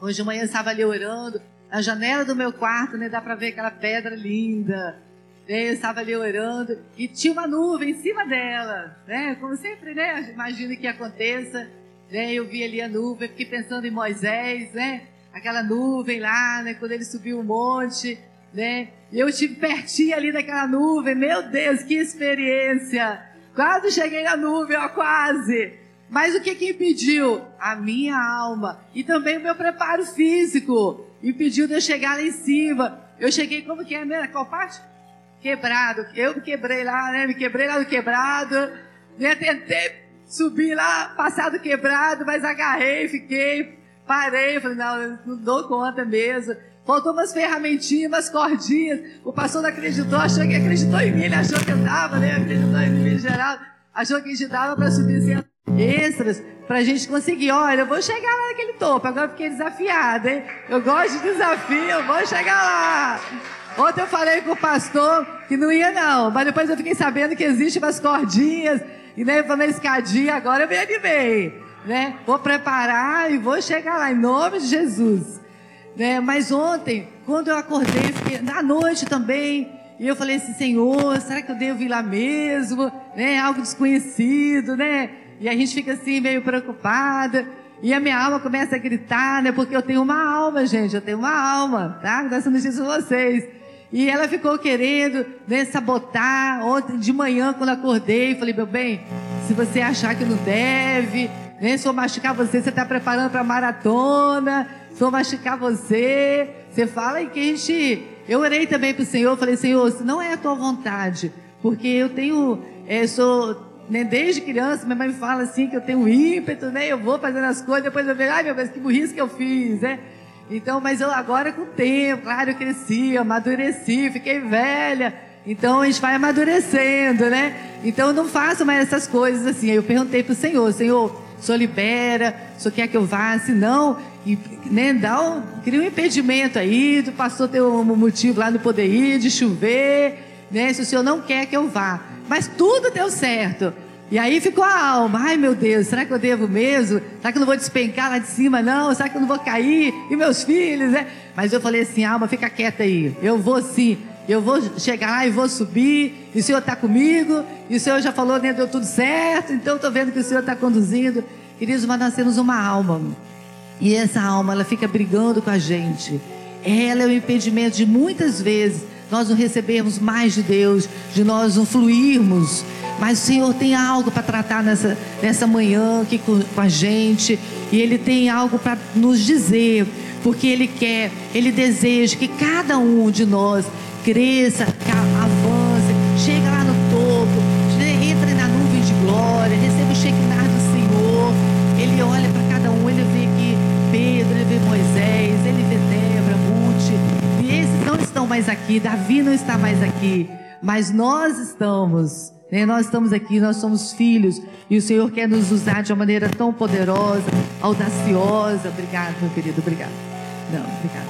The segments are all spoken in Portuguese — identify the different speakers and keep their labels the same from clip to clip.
Speaker 1: Hoje de manhã eu estava ali orando, na janela do meu quarto, né, dá para ver aquela pedra linda. Né, eu estava ali orando e tinha uma nuvem em cima dela, né? Como sempre, né? Imagino que aconteça. Né, eu vi ali a nuvem, fiquei pensando em Moisés, né? Aquela nuvem lá, né? Quando ele subiu o monte, né? Eu estive pertinho ali daquela nuvem. Meu Deus, que experiência! Quase cheguei na nuvem, ó, quase. Mas o que que impediu? A minha alma e também o meu preparo físico impediu de eu chegar lá em cima. Eu cheguei como que é mesmo? Qual parte? Quebrado. Eu me quebrei lá, né? Me quebrei lá no quebrado. Né? Tentei subir lá, passar do quebrado, mas agarrei, fiquei, parei. Falei, não, não dou conta mesmo. Faltou umas ferramentinhas, umas cordinhas. O pastor não acreditou, achou que acreditou em mim, ele achou que eu dava, né? Acreditou em mim em geral. Achou que a gente dava para subir sem extras para a gente conseguir. Olha, eu vou chegar lá naquele topo. Agora fiquei desafiada, hein? Eu gosto de desafio, eu vou chegar lá. Ontem eu falei com o pastor que não ia, não. Mas depois eu fiquei sabendo que existe umas cordinhas. E né, na escadinha, agora eu me animei. Né? Vou preparar e vou chegar lá, em nome de Jesus. Né? Mas ontem, quando eu acordei, fiquei, na noite também, e eu falei assim, Senhor, será que eu devo ir lá mesmo? Né? Algo desconhecido, né? E a gente fica assim, meio preocupada. E a minha alma começa a gritar, né? Porque eu tenho uma alma, gente, eu tenho uma alma, tá? Dessa notícia com vocês. E ela ficou querendo né, sabotar. Ontem de manhã, quando acordei, falei, meu bem, se você achar que não deve, né, se eu machucar você, você está preparando para maratona, se eu machucar você, você fala e que a gente. Eu orei também para o Senhor, falei, Senhor, se não é a tua vontade, porque eu tenho, é, sou né, desde criança, minha mãe fala assim que eu tenho ímpeto, né? Eu vou fazendo as coisas, depois eu vejo, ai meu Deus, que burrice que eu fiz, né? Então, mas eu agora com o tempo, claro, eu cresci, amadureci, fiquei velha. Então a gente vai amadurecendo, né? Então eu não faço mais essas coisas assim. Aí eu perguntei para o Senhor, Senhor, Senhor libera, Senhor quer que eu vá, se não, e, né, dá um, cria um impedimento aí, do pastor ter um motivo lá no poder ir, de chover, né? Se o Senhor não quer que eu vá. Mas tudo deu certo. E aí ficou a alma, ai meu Deus, será que eu devo mesmo? Será que eu não vou despencar lá de cima, não? Será que eu não vou cair? E meus filhos, né? Mas eu falei assim, alma, fica quieta aí. Eu vou sim. Eu vou chegar lá e vou subir. E o Senhor está comigo. E o Senhor já falou, né? Deu tudo certo. Então estou vendo que o Senhor está conduzindo. Queridos, mas nós temos uma alma. E essa alma, ela fica brigando com a gente. Ela é o impedimento de muitas vezes nós não recebermos mais de Deus, de nós não fluirmos mas o Senhor tem algo para tratar nessa, nessa manhã aqui com, com a gente. E Ele tem algo para nos dizer. Porque Ele quer, Ele deseja que cada um de nós cresça, avance, aqui, Davi não está mais aqui. Mas nós estamos né? Nós estamos aqui, nós somos filhos e o Senhor quer nos usar de uma maneira tão poderosa, audaciosa. Obrigado, meu querido, obrigado. Não, obrigado.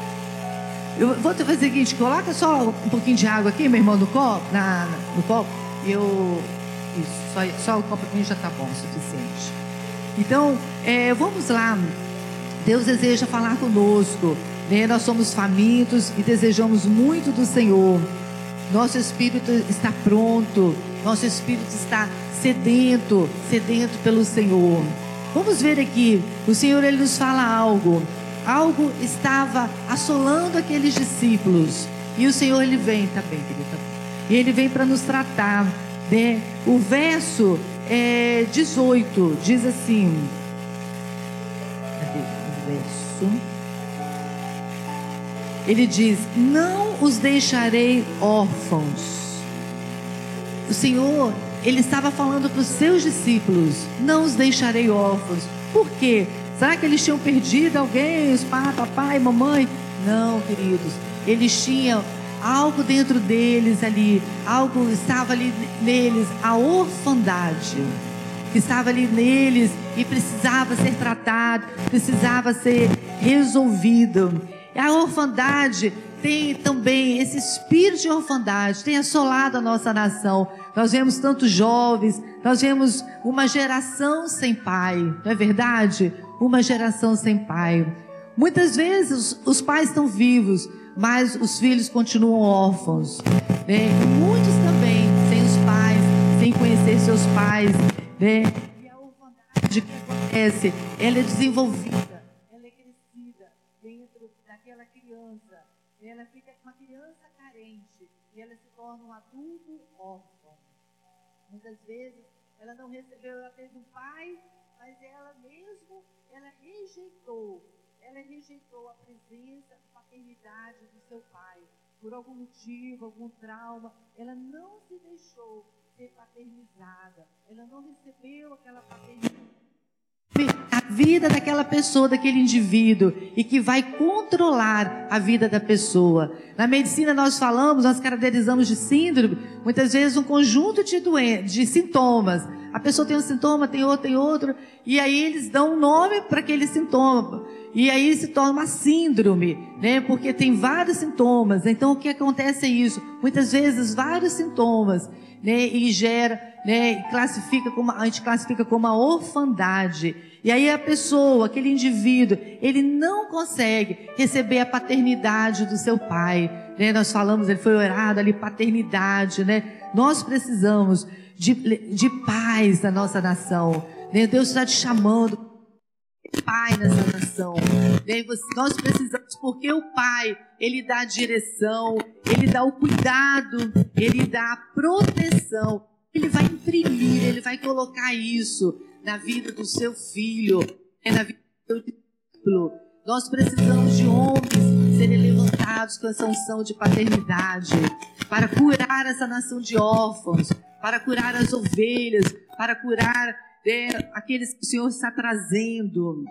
Speaker 1: Eu vou fazer o seguinte: coloca só um pouquinho de água aqui, meu irmão, no copo, na, no copo. Eu. Isso, só, só o copo aqui já está bom, suficiente. Então, é, vamos lá. Deus deseja falar conosco. Né? Nós somos famintos e desejamos muito do Senhor. Nosso espírito está pronto. Nosso espírito está sedento, sedento pelo Senhor. Vamos ver aqui, o Senhor ele nos fala algo. Algo estava assolando aqueles discípulos. E o Senhor ele vem, tá bem, querido, tá E ele vem para nos tratar, né? O verso é, 18 diz assim: Cadê o verso? Ele diz: Não os deixarei órfãos o Senhor, ele estava falando para os seus discípulos: Não os deixarei órfãos. Por quê? Será que eles tinham perdido alguém? Os pai, papai, mamãe? Não, queridos. Eles tinham algo dentro deles ali, algo estava ali neles, a orfandade que estava ali neles e precisava ser tratado, precisava ser resolvido. A orfandade tem também esse espírito de orfandade, tem assolado a nossa nação. Nós vemos tantos jovens, nós vemos uma geração sem pai, não é verdade? Uma geração sem pai. Muitas vezes os pais estão vivos, mas os filhos continuam órfãos. Né? Muitos também, sem os pais, sem conhecer seus pais. Né? E a orfandade que acontece, ela é desenvolvida, ela é crescida dentro daquela criança. Ela fica uma criança carente e ela se torna um adulto órfão. Muitas vezes ela não recebeu, ela teve um pai, mas ela mesmo, ela rejeitou ela rejeitou a presença, a paternidade do seu pai. Por algum motivo, algum trauma, ela não se deixou ser paternizada. Ela não recebeu aquela paternidade. A vida daquela pessoa, daquele indivíduo, e que vai controlar a vida da pessoa. Na medicina nós falamos, nós caracterizamos de síndrome, muitas vezes um conjunto de, de sintomas. A pessoa tem um sintoma, tem outro, tem outro, e aí eles dão um nome para aquele sintoma. E aí se torna uma síndrome, né? Porque tem vários sintomas. Então o que acontece é isso. Muitas vezes vários sintomas, né? E gera, né? classifica como a gente classifica como uma orfandade. E aí a pessoa, aquele indivíduo, ele não consegue receber a paternidade do seu pai. Né? Nós falamos, ele foi orado ali, paternidade, né? Nós precisamos de, de paz na nossa nação. Né? Deus está te chamando pai nessa nação. Nós precisamos, porque o pai, ele dá a direção, ele dá o cuidado, ele dá a proteção. Ele vai imprimir, ele vai colocar isso na vida do seu filho, é na vida do seu discípulo. Nós precisamos de homens serem levantados com essa unção de paternidade para curar essa nação de órfãos, para curar as ovelhas, para curar é, aqueles que o Senhor está trazendo.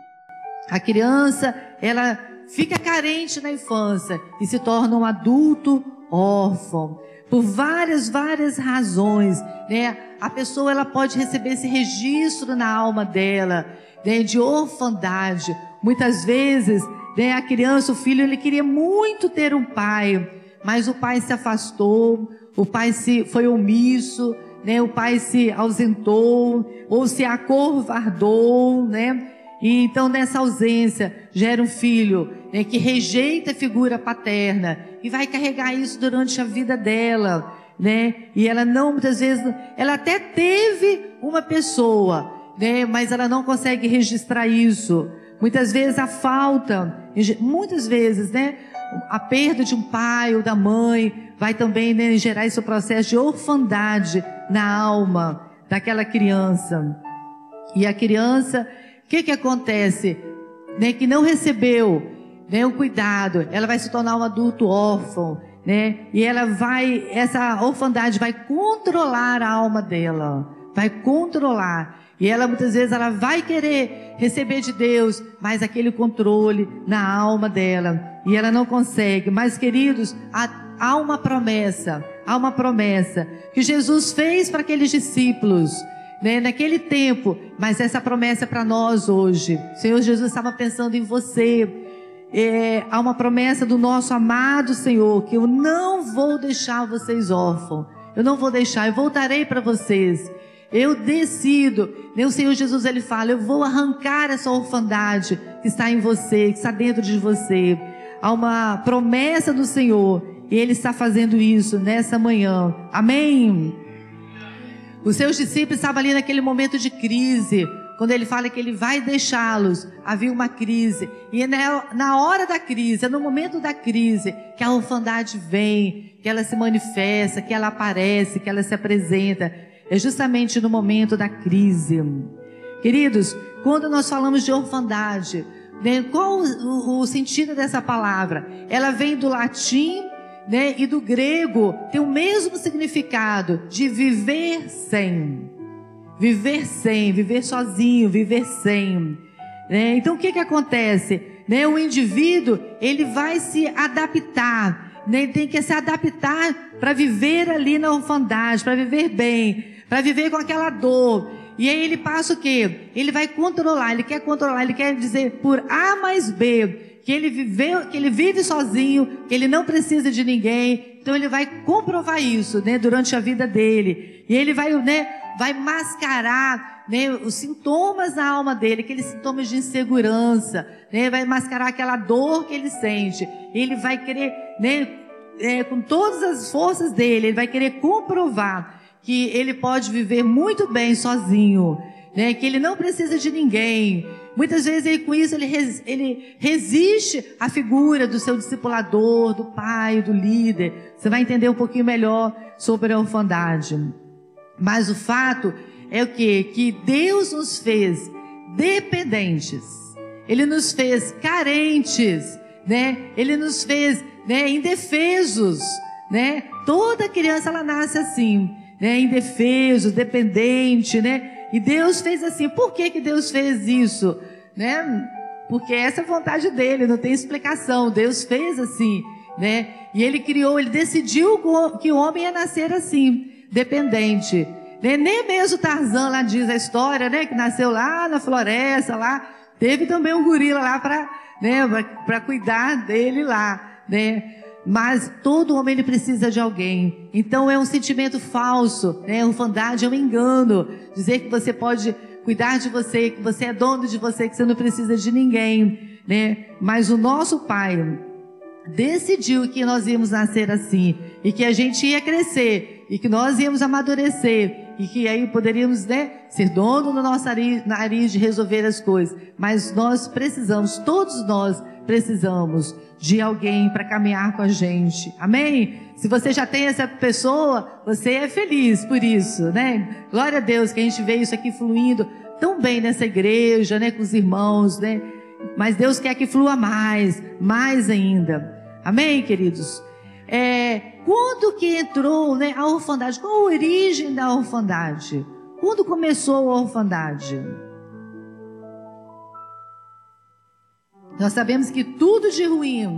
Speaker 1: A criança, ela fica carente na infância e se torna um adulto órfão. Por várias, várias razões, né? A pessoa ela pode receber esse registro na alma dela, né? De orfandade. Muitas vezes, né? A criança, o filho, ele queria muito ter um pai, mas o pai se afastou, o pai se foi omisso, né? O pai se ausentou ou se acovardou, né? E então nessa ausência gera um filho né, que rejeita a figura paterna e vai carregar isso durante a vida dela, né? E ela não muitas vezes, ela até teve uma pessoa, né? Mas ela não consegue registrar isso. Muitas vezes a falta, muitas vezes, né? A perda de um pai ou da mãe vai também né, gerar esse processo de orfandade na alma daquela criança. E a criança, o que que acontece? Né, que não recebeu né, o cuidado, ela vai se tornar um adulto órfão, né? E ela vai, essa orfandade vai controlar a alma dela, vai controlar. E ela muitas vezes ela vai querer receber de Deus, mas aquele controle na alma dela, e ela não consegue. Mas queridos, há, há uma promessa há uma promessa que Jesus fez para aqueles discípulos. Né, naquele tempo, mas essa promessa é para nós hoje. O Senhor Jesus estava pensando em você. É, há uma promessa do nosso amado Senhor que eu não vou deixar vocês órfãos. Eu não vou deixar, eu voltarei para vocês. Eu decido. Né, o Senhor Jesus ele fala: eu vou arrancar essa orfandade que está em você, que está dentro de você. Há uma promessa do Senhor Ele está fazendo isso nessa manhã. Amém? Os seus discípulos estavam ali naquele momento de crise. Quando ele fala que ele vai deixá-los, havia uma crise. E é na hora da crise, é no momento da crise, que a orfandade vem, que ela se manifesta, que ela aparece, que ela se apresenta. É justamente no momento da crise. Queridos, quando nós falamos de orfandade, né, qual o sentido dessa palavra? Ela vem do latim né, e do grego tem o mesmo significado de viver sem. Viver sem, viver sozinho, viver sem. Né? Então o que, que acontece? Né, o indivíduo ele vai se adaptar, né, tem que se adaptar para viver ali na orfandade, para viver bem, para viver com aquela dor. E aí ele passa o quê? Ele vai controlar, ele quer controlar, ele quer dizer por A mais B que ele viveu, que ele vive sozinho, que ele não precisa de ninguém. Então ele vai comprovar isso, né, durante a vida dele. E ele vai, né, vai mascarar né, os sintomas na alma dele, aqueles sintomas de insegurança, né, vai mascarar aquela dor que ele sente. Ele vai querer, né, é, com todas as forças dele, ele vai querer comprovar que ele pode viver muito bem sozinho, né, que ele não precisa de ninguém. Muitas vezes ele, com isso ele, res, ele resiste à figura do seu discipulador, do pai, do líder. Você vai entender um pouquinho melhor sobre a orfandade. Mas o fato é o que? Que Deus nos fez dependentes. Ele nos fez carentes, né? Ele nos fez, né, indefesos, né? Toda criança ela nasce assim, né, indefeso, dependente, né? E Deus fez assim. Por que que Deus fez isso, né? Porque essa é a vontade dele, não tem explicação. Deus fez assim, né? E ele criou, ele decidiu que o homem ia nascer assim, dependente. Né? Nem mesmo Tarzan lá diz a história, né? Que nasceu lá na floresta, lá. Teve também um gorila lá para né, cuidar dele lá, né? Mas todo homem ele precisa de alguém. Então é um sentimento falso, né? Orfandade é um engano. Dizer que você pode cuidar de você, que você é dono de você, que você não precisa de ninguém, né? Mas o nosso Pai decidiu que nós íamos nascer assim e que a gente ia crescer e que nós íamos amadurecer e que aí poderíamos né, ser dono do nosso nariz de resolver as coisas. Mas nós precisamos, todos nós precisamos de alguém para caminhar com a gente. Amém? Se você já tem essa pessoa, você é feliz por isso, né? Glória a Deus que a gente vê isso aqui fluindo tão bem nessa igreja, né, com os irmãos, né? Mas Deus quer que flua mais, mais ainda. Amém, queridos? É, quando que entrou né, a orfandade? Qual a origem da orfandade? Quando começou a orfandade? Nós sabemos que tudo de ruim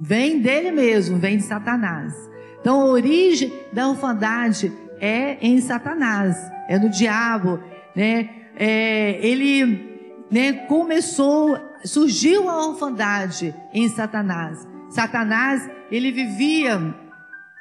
Speaker 1: vem dele mesmo, vem de Satanás. Então a origem da orfandade é em Satanás, é no diabo, né? É, ele né, começou, surgiu a orfandade em Satanás. Satanás, ele vivia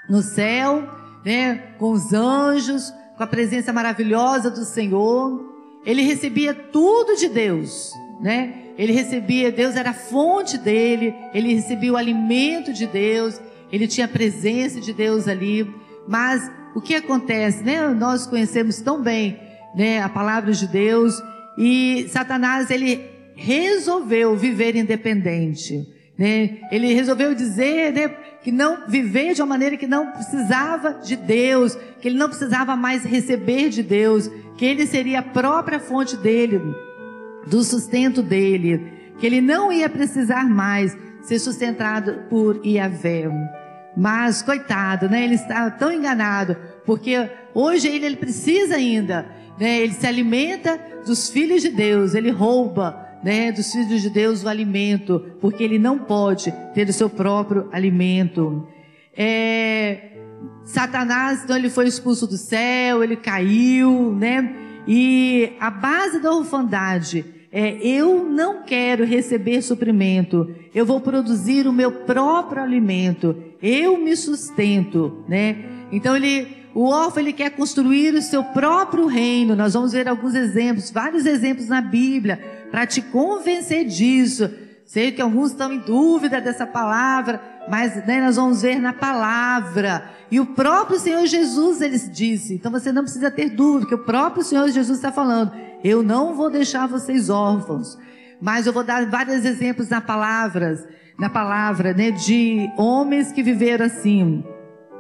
Speaker 1: no céu, né, com os anjos, com a presença maravilhosa do Senhor. Ele recebia tudo de Deus, né? Ele recebia, Deus era a fonte dele, ele recebia o alimento de Deus, ele tinha a presença de Deus ali. Mas o que acontece, né? Nós conhecemos tão bem, né, a palavra de Deus e Satanás ele resolveu viver independente. Né? Ele resolveu dizer né, que não viver de uma maneira que não precisava de Deus, que ele não precisava mais receber de Deus, que ele seria a própria fonte dele, do sustento dele, que ele não ia precisar mais ser sustentado por Iavé. Mas, coitado, né? Ele estava tão enganado, porque hoje ele, ele precisa ainda, né? Ele se alimenta dos filhos de Deus, ele rouba, né, dos filhos de Deus o alimento, porque ele não pode ter o seu próprio alimento. É, Satanás, então, ele foi expulso do céu, ele caiu, né? E a base da orfandade é: eu não quero receber suprimento, eu vou produzir o meu próprio alimento, eu me sustento, né? Então ele o órfão ele quer construir o seu próprio reino. Nós vamos ver alguns exemplos, vários exemplos na Bíblia para te convencer disso. Sei que alguns estão em dúvida dessa palavra, mas né, nós vamos ver na palavra. E o próprio Senhor Jesus ele disse. Então você não precisa ter dúvida, que o próprio Senhor Jesus está falando: Eu não vou deixar vocês órfãos. Mas eu vou dar vários exemplos na palavra, na palavra, né, de homens que viveram assim,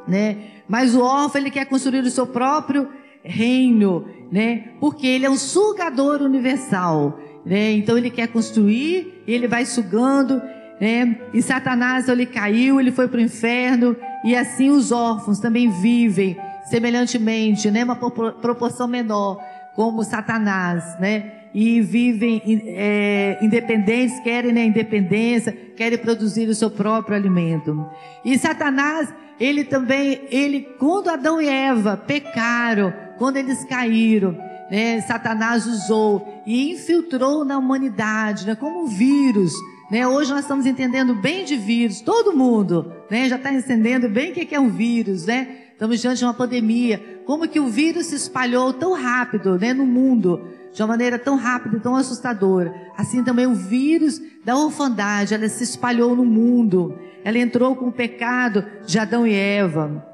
Speaker 1: né? Mas o órfão ele quer construir o seu próprio reino, né? Porque ele é um sugador universal, né? Então ele quer construir, ele vai sugando, né? E Satanás ele caiu, ele foi para o inferno e assim os órfãos também vivem semelhantemente, né? Uma proporção menor, como Satanás, né? E vivem é, independentes, querem né, independência, querem produzir o seu próprio alimento. E Satanás ele também, ele, quando Adão e Eva pecaram, quando eles caíram, né, Satanás usou e infiltrou na humanidade, né, como um vírus. Né, hoje nós estamos entendendo bem de vírus, todo mundo né, já está entendendo bem o que é um vírus, né? Estamos diante de uma pandemia, como que o vírus se espalhou tão rápido, né, no mundo, de uma maneira tão rápida e tão assustadora. Assim também o vírus da orfandade, ela se espalhou no mundo. Ela entrou com o pecado de Adão e Eva.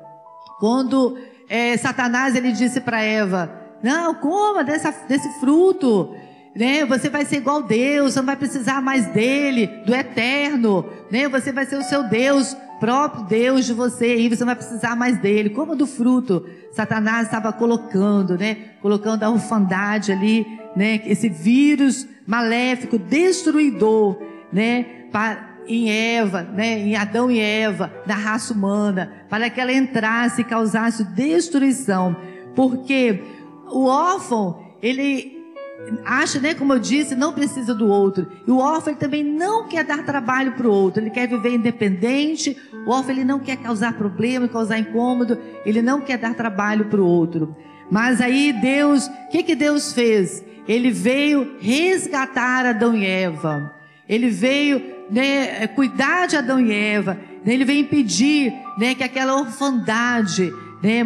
Speaker 1: Quando é, Satanás ele disse para Eva: Não, coma dessa, desse fruto. Né? Você vai ser igual Deus, você não vai precisar mais dele, do eterno, né? Você vai ser o seu Deus, próprio Deus de você, e você não vai precisar mais dele. Como do fruto, Satanás estava colocando, né? Colocando a orfandade ali, né? Esse vírus maléfico, destruidor, né? Para, em Eva, né? Em Adão e Eva, na raça humana, para que ela entrasse e causasse destruição, porque o órfão ele acha, né, como eu disse, não precisa do outro. E o órfão também não quer dar trabalho para o outro, ele quer viver independente. O órfão ele não quer causar problema, causar incômodo, ele não quer dar trabalho para o outro. Mas aí Deus, o que que Deus fez? Ele veio resgatar Adão e Eva. Ele veio né, cuidar de Adão e Eva. Ele veio impedir né, que aquela orfandade né,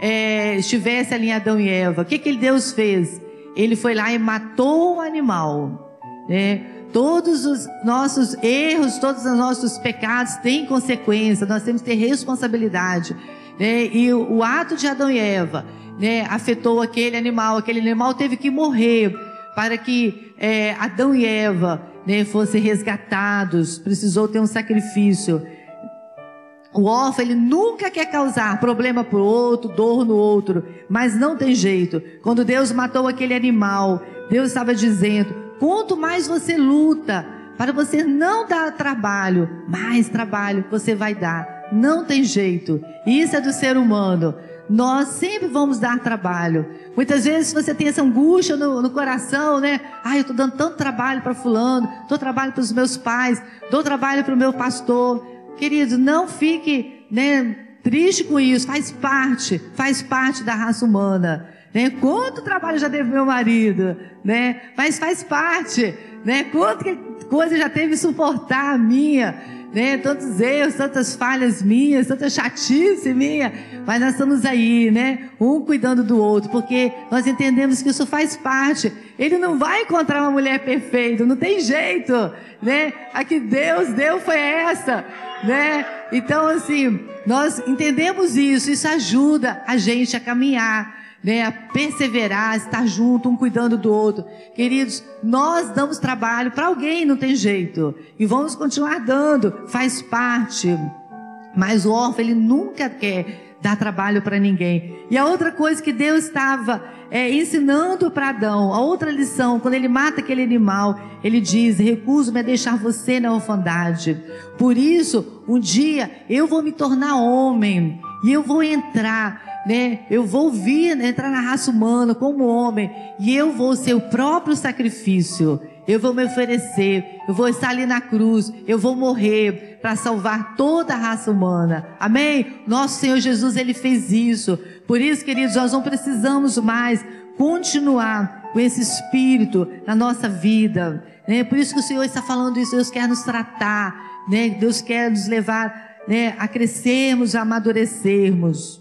Speaker 1: é, estivesse ali em Adão e Eva. O que que Deus fez? ele foi lá e matou o animal, né? Todos os nossos erros, todos os nossos pecados têm consequência, nós temos que ter responsabilidade. Né? E o, o ato de Adão e Eva né, afetou aquele animal, aquele animal teve que morrer para que é, Adão e Eva né, fossem resgatados, precisou ter um sacrifício. O órfão, ele nunca quer causar problema para o outro, dor no outro, mas não tem jeito. Quando Deus matou aquele animal, Deus estava dizendo: quanto mais você luta para você não dar trabalho, mais trabalho você vai dar. Não tem jeito. Isso é do ser humano. Nós sempre vamos dar trabalho. Muitas vezes você tem essa angústia no, no coração, né? Ai, eu estou dando tanto trabalho para fulano, dou trabalho para os meus pais, dou trabalho para o meu pastor. Querido, não fique né, triste com isso, faz parte, faz parte da raça humana. Né? Quanto trabalho já teve meu marido, né? Mas faz parte, né? Quanto coisa já teve suportar a minha, né? Tantos erros, tantas falhas minhas, tanta chatice minha, mas nós estamos aí, né? Um cuidando do outro, porque nós entendemos que isso faz parte. Ele não vai encontrar uma mulher perfeita, não tem jeito, né? A que Deus deu foi essa né? Então, assim, nós entendemos isso, isso ajuda a gente a caminhar, né? A perseverar, estar junto, um cuidando do outro. Queridos, nós damos trabalho para alguém, não tem jeito. E vamos continuar dando, faz parte. Mas o órfão, ele nunca quer dar trabalho para ninguém. E a outra coisa que Deus estava é, ensinando para Adão, a outra lição, quando ele mata aquele animal, ele diz: Recuso-me a deixar você na orfandade. Por isso, um dia eu vou me tornar homem e eu vou entrar, né? Eu vou vir, entrar na raça humana como homem e eu vou ser o próprio sacrifício. Eu vou me oferecer, eu vou estar ali na cruz, eu vou morrer para salvar toda a raça humana. Amém? Nosso Senhor Jesus, ele fez isso. Por isso, queridos, nós não precisamos mais continuar com esse espírito na nossa vida. Né? Por isso que o Senhor está falando isso. Deus quer nos tratar, né? Deus quer nos levar né, a crescermos, a amadurecermos.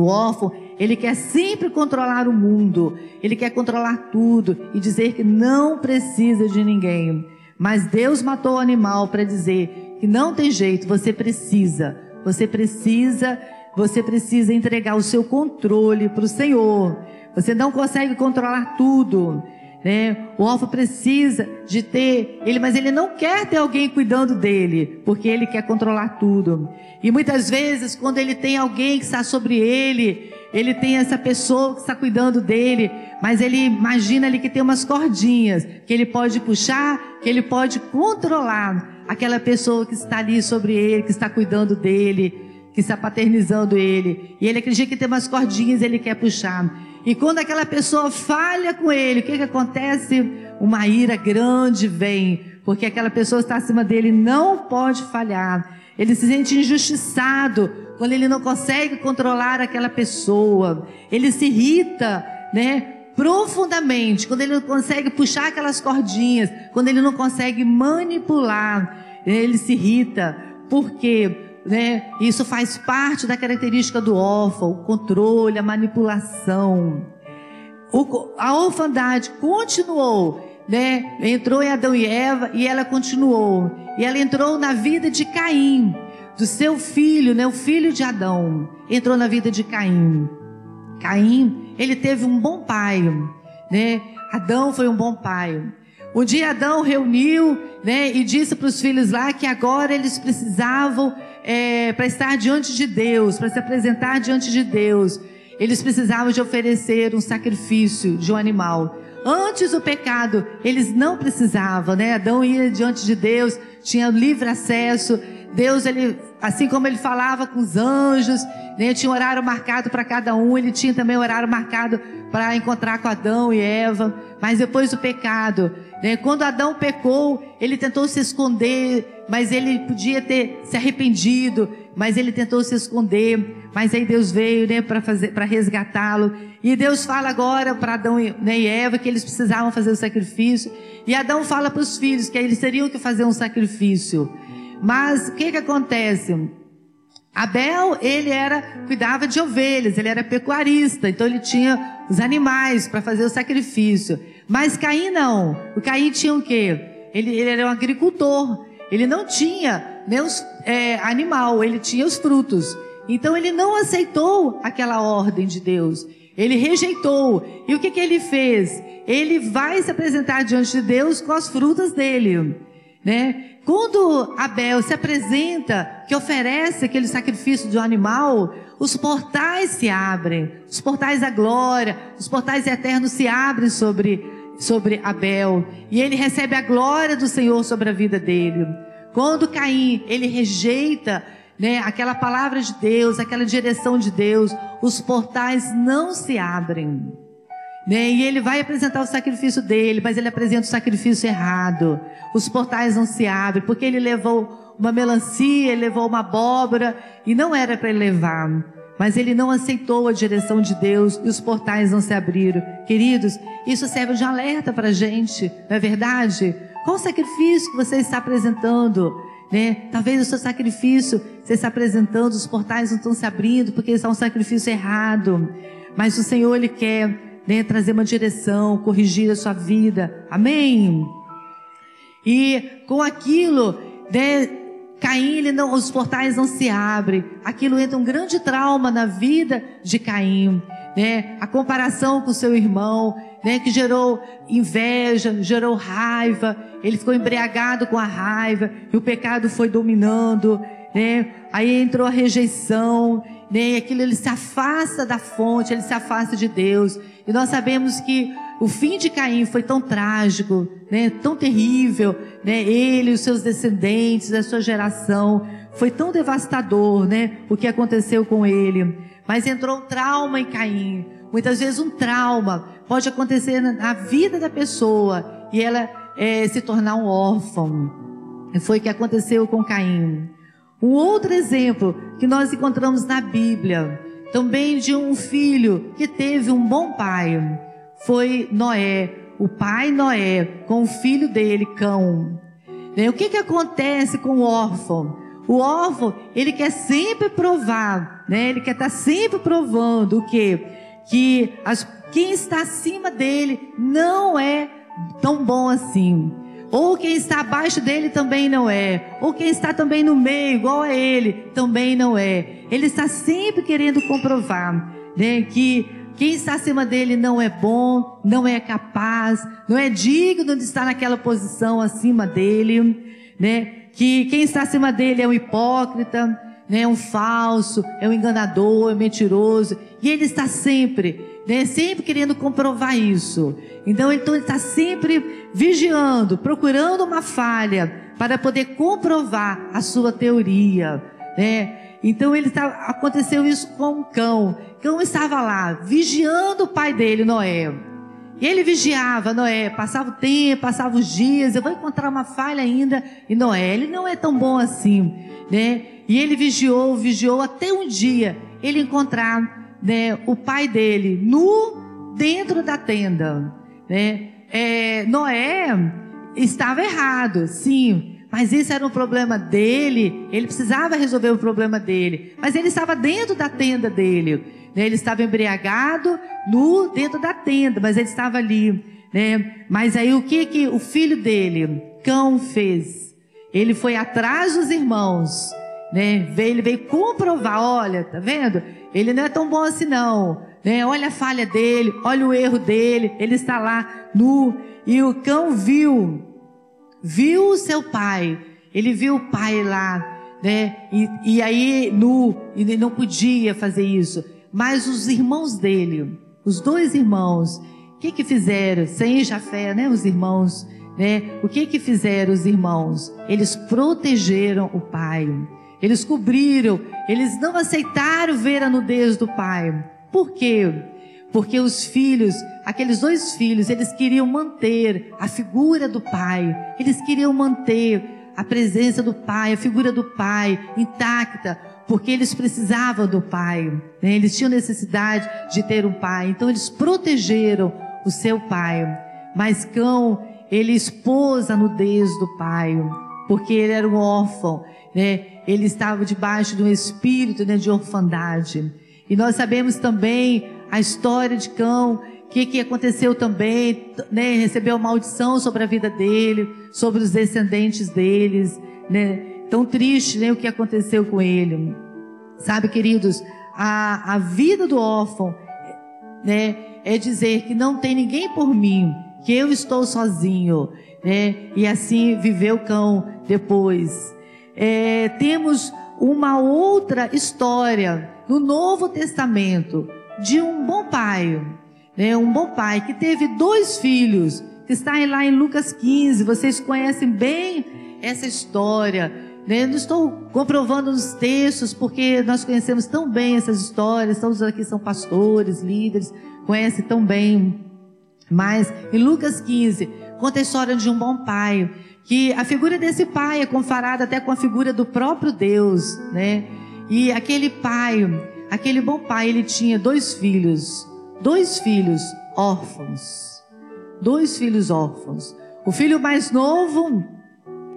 Speaker 1: O órfão, ele quer sempre controlar o mundo, ele quer controlar tudo e dizer que não precisa de ninguém. Mas Deus matou o animal para dizer que não tem jeito, você precisa, você precisa você precisa entregar o seu controle para o Senhor. Você não consegue controlar tudo. Né? O órfão precisa de ter ele, mas ele não quer ter alguém cuidando dele, porque ele quer controlar tudo. E muitas vezes, quando ele tem alguém que está sobre ele, ele tem essa pessoa que está cuidando dele, mas ele imagina ali que tem umas cordinhas que ele pode puxar, que ele pode controlar aquela pessoa que está ali sobre ele, que está cuidando dele que está paternizando ele. E ele acredita que tem umas cordinhas ele quer puxar. E quando aquela pessoa falha com ele, o que, que acontece? Uma ira grande vem, porque aquela pessoa está acima dele, não pode falhar. Ele se sente injustiçado quando ele não consegue controlar aquela pessoa. Ele se irrita, né? Profundamente, quando ele não consegue puxar aquelas cordinhas, quando ele não consegue manipular, ele se irrita. Por quê? Né, isso faz parte da característica do órfão, o controle, a manipulação. O, a orfandade continuou, né? Entrou em Adão e Eva e ela continuou. E ela entrou na vida de Caim, do seu filho, né? O filho de Adão. Entrou na vida de Caim. Caim, ele teve um bom pai, né? Adão foi um bom pai. Um dia Adão reuniu, né, e disse para os filhos lá que agora eles precisavam é, para estar diante de Deus, para se apresentar diante de Deus, eles precisavam de oferecer um sacrifício de um animal. Antes do pecado, eles não precisavam, né? Adão ia diante de Deus, tinha livre acesso. Deus, ele, assim como ele falava com os anjos, né? tinha um horário marcado para cada um, ele tinha também um horário marcado para encontrar com Adão e Eva. Mas depois do pecado? Quando Adão pecou, ele tentou se esconder, mas ele podia ter se arrependido, mas ele tentou se esconder. Mas aí Deus veio, né, para resgatá-lo. E Deus fala agora para Adão né, e Eva que eles precisavam fazer o sacrifício. E Adão fala para os filhos que eles teriam que fazer um sacrifício. Mas o que que acontece? Abel, ele era cuidava de ovelhas, ele era pecuarista, então ele tinha os animais para fazer o sacrifício. Mas Caim não. O Caim tinha o quê? Ele, ele era um agricultor. Ele não tinha nem os é, animal, ele tinha os frutos. Então ele não aceitou aquela ordem de Deus. Ele rejeitou. E o que, que ele fez? Ele vai se apresentar diante de Deus com as frutas dele. Né? Quando Abel se apresenta, que oferece aquele sacrifício de um animal, os portais se abrem, os portais da glória, os portais eternos se abrem sobre, sobre Abel, e ele recebe a glória do Senhor sobre a vida dele. Quando Caim, ele rejeita né, aquela palavra de Deus, aquela direção de Deus, os portais não se abrem. Né? E ele vai apresentar o sacrifício dele, mas ele apresenta o sacrifício errado. Os portais não se abrem, porque ele levou uma melancia, ele levou uma abóbora, e não era para ele levar. Mas ele não aceitou a direção de Deus e os portais não se abriram. Queridos, isso serve de alerta para a gente, não é verdade? Qual o sacrifício que você está apresentando? Né? Talvez o seu sacrifício você está apresentando, os portais não estão se abrindo porque está um sacrifício errado. Mas o Senhor ele quer né, trazer uma direção, corrigir a sua vida. Amém? E com aquilo, né, Caim, ele não, os portais não se abrem. Aquilo entra um grande trauma na vida de Caim. Né? A comparação com seu irmão, né? que gerou inveja, gerou raiva. Ele ficou embriagado com a raiva e o pecado foi dominando. Né? Aí entrou a rejeição, né? E aquilo ele se afasta da fonte, ele se afasta de Deus. E nós sabemos que o fim de Caim foi tão trágico, né? Tão terrível, né? Ele os seus descendentes, a sua geração, foi tão devastador, né? O que aconteceu com ele. Mas entrou um trauma em Caim. Muitas vezes um trauma pode acontecer na vida da pessoa e ela é, se tornar um órfão. Foi o que aconteceu com Caim. Um outro exemplo que nós encontramos na Bíblia, também de um filho que teve um bom pai, foi Noé, o pai Noé, com o filho dele, Cão. Né, o que, que acontece com o órfão? O órfão, ele quer sempre provar, né? Ele quer estar sempre provando o quê? Que as, quem está acima dele não é tão bom assim. Ou quem está abaixo dele também não é. Ou quem está também no meio, igual a ele, também não é. Ele está sempre querendo comprovar né, que quem está acima dele não é bom, não é capaz, não é digno de estar naquela posição acima dele, né? Que quem está acima dele é um hipócrita, né? Um falso, é um enganador, é um mentiroso, e ele está sempre né? Sempre querendo comprovar isso. Então ele está sempre vigiando, procurando uma falha para poder comprovar a sua teoria, né? Então ele tá, aconteceu isso com o cão. O cão estava lá vigiando o pai dele, Noé. E ele vigiava Noé, passava o tempo, passava os dias, eu vou encontrar uma falha ainda em Noé. Ele não é tão bom assim, né? E ele vigiou, vigiou até um dia ele encontrar né, o pai dele nu dentro da tenda. Né? É, Noé estava errado, sim, mas esse era um problema dele, ele precisava resolver o problema dele. Mas ele estava dentro da tenda dele. Né? Ele estava embriagado, nu, dentro da tenda, mas ele estava ali. Né? Mas aí o que, que o filho dele, Cão, fez? Ele foi atrás dos irmãos. Né? Ele veio comprovar, olha, tá vendo? Ele não é tão bom assim não. Né? Olha a falha dele, olha o erro dele. Ele está lá nu. E o cão viu, viu o seu pai. Ele viu o pai lá, né? E, e aí nu, e não podia fazer isso. Mas os irmãos dele, os dois irmãos, o que que fizeram? Sem Jafé, né? Os irmãos, né? O que que fizeram os irmãos? Eles protegeram o pai. Eles cobriram, eles não aceitaram ver a nudez do pai. Por quê? Porque os filhos, aqueles dois filhos, eles queriam manter a figura do pai, eles queriam manter a presença do pai, a figura do pai intacta, porque eles precisavam do pai, né? eles tinham necessidade de ter um pai, então eles protegeram o seu pai. Mas Cão, ele expôs a nudez do pai, porque ele era um órfão, né? ele estava debaixo de um espírito né, de orfandade. E nós sabemos também a história de Cão, o que, que aconteceu também, né, recebeu maldição sobre a vida dele, sobre os descendentes deles, né, tão triste né, o que aconteceu com ele. Sabe, queridos, a, a vida do órfão né, é dizer que não tem ninguém por mim, que eu estou sozinho, né, e assim viveu Cão depois. É, temos uma outra história no Novo Testamento de um bom pai, né? um bom pai que teve dois filhos, que está lá em Lucas 15. Vocês conhecem bem essa história. Né? Não estou comprovando nos textos, porque nós conhecemos tão bem essas histórias, todos aqui são pastores, líderes, conhecem tão bem. Mas em Lucas 15, conta a história de um bom pai que a figura desse pai é comparada até com a figura do próprio Deus, né? E aquele pai, aquele bom pai, ele tinha dois filhos, dois filhos órfãos, dois filhos órfãos. O filho mais novo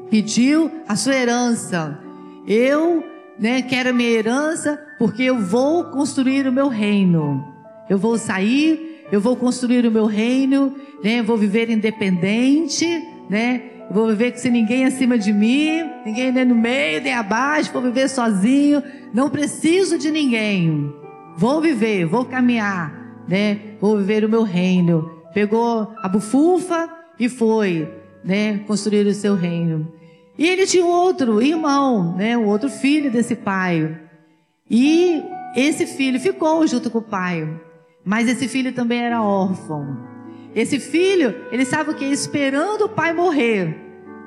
Speaker 1: pediu a sua herança. Eu, né, quero a minha herança porque eu vou construir o meu reino. Eu vou sair, eu vou construir o meu reino, né? Vou viver independente, né? Vou viver sem ninguém acima de mim, ninguém nem no meio, nem abaixo, vou viver sozinho, não preciso de ninguém. Vou viver, vou caminhar, né? Vou viver o meu reino. Pegou a bufufa e foi, né, construir o seu reino. E ele tinha outro irmão, né, o outro filho desse pai. E esse filho ficou junto com o pai. Mas esse filho também era órfão. Esse filho, ele sabe o que? Esperando o pai morrer,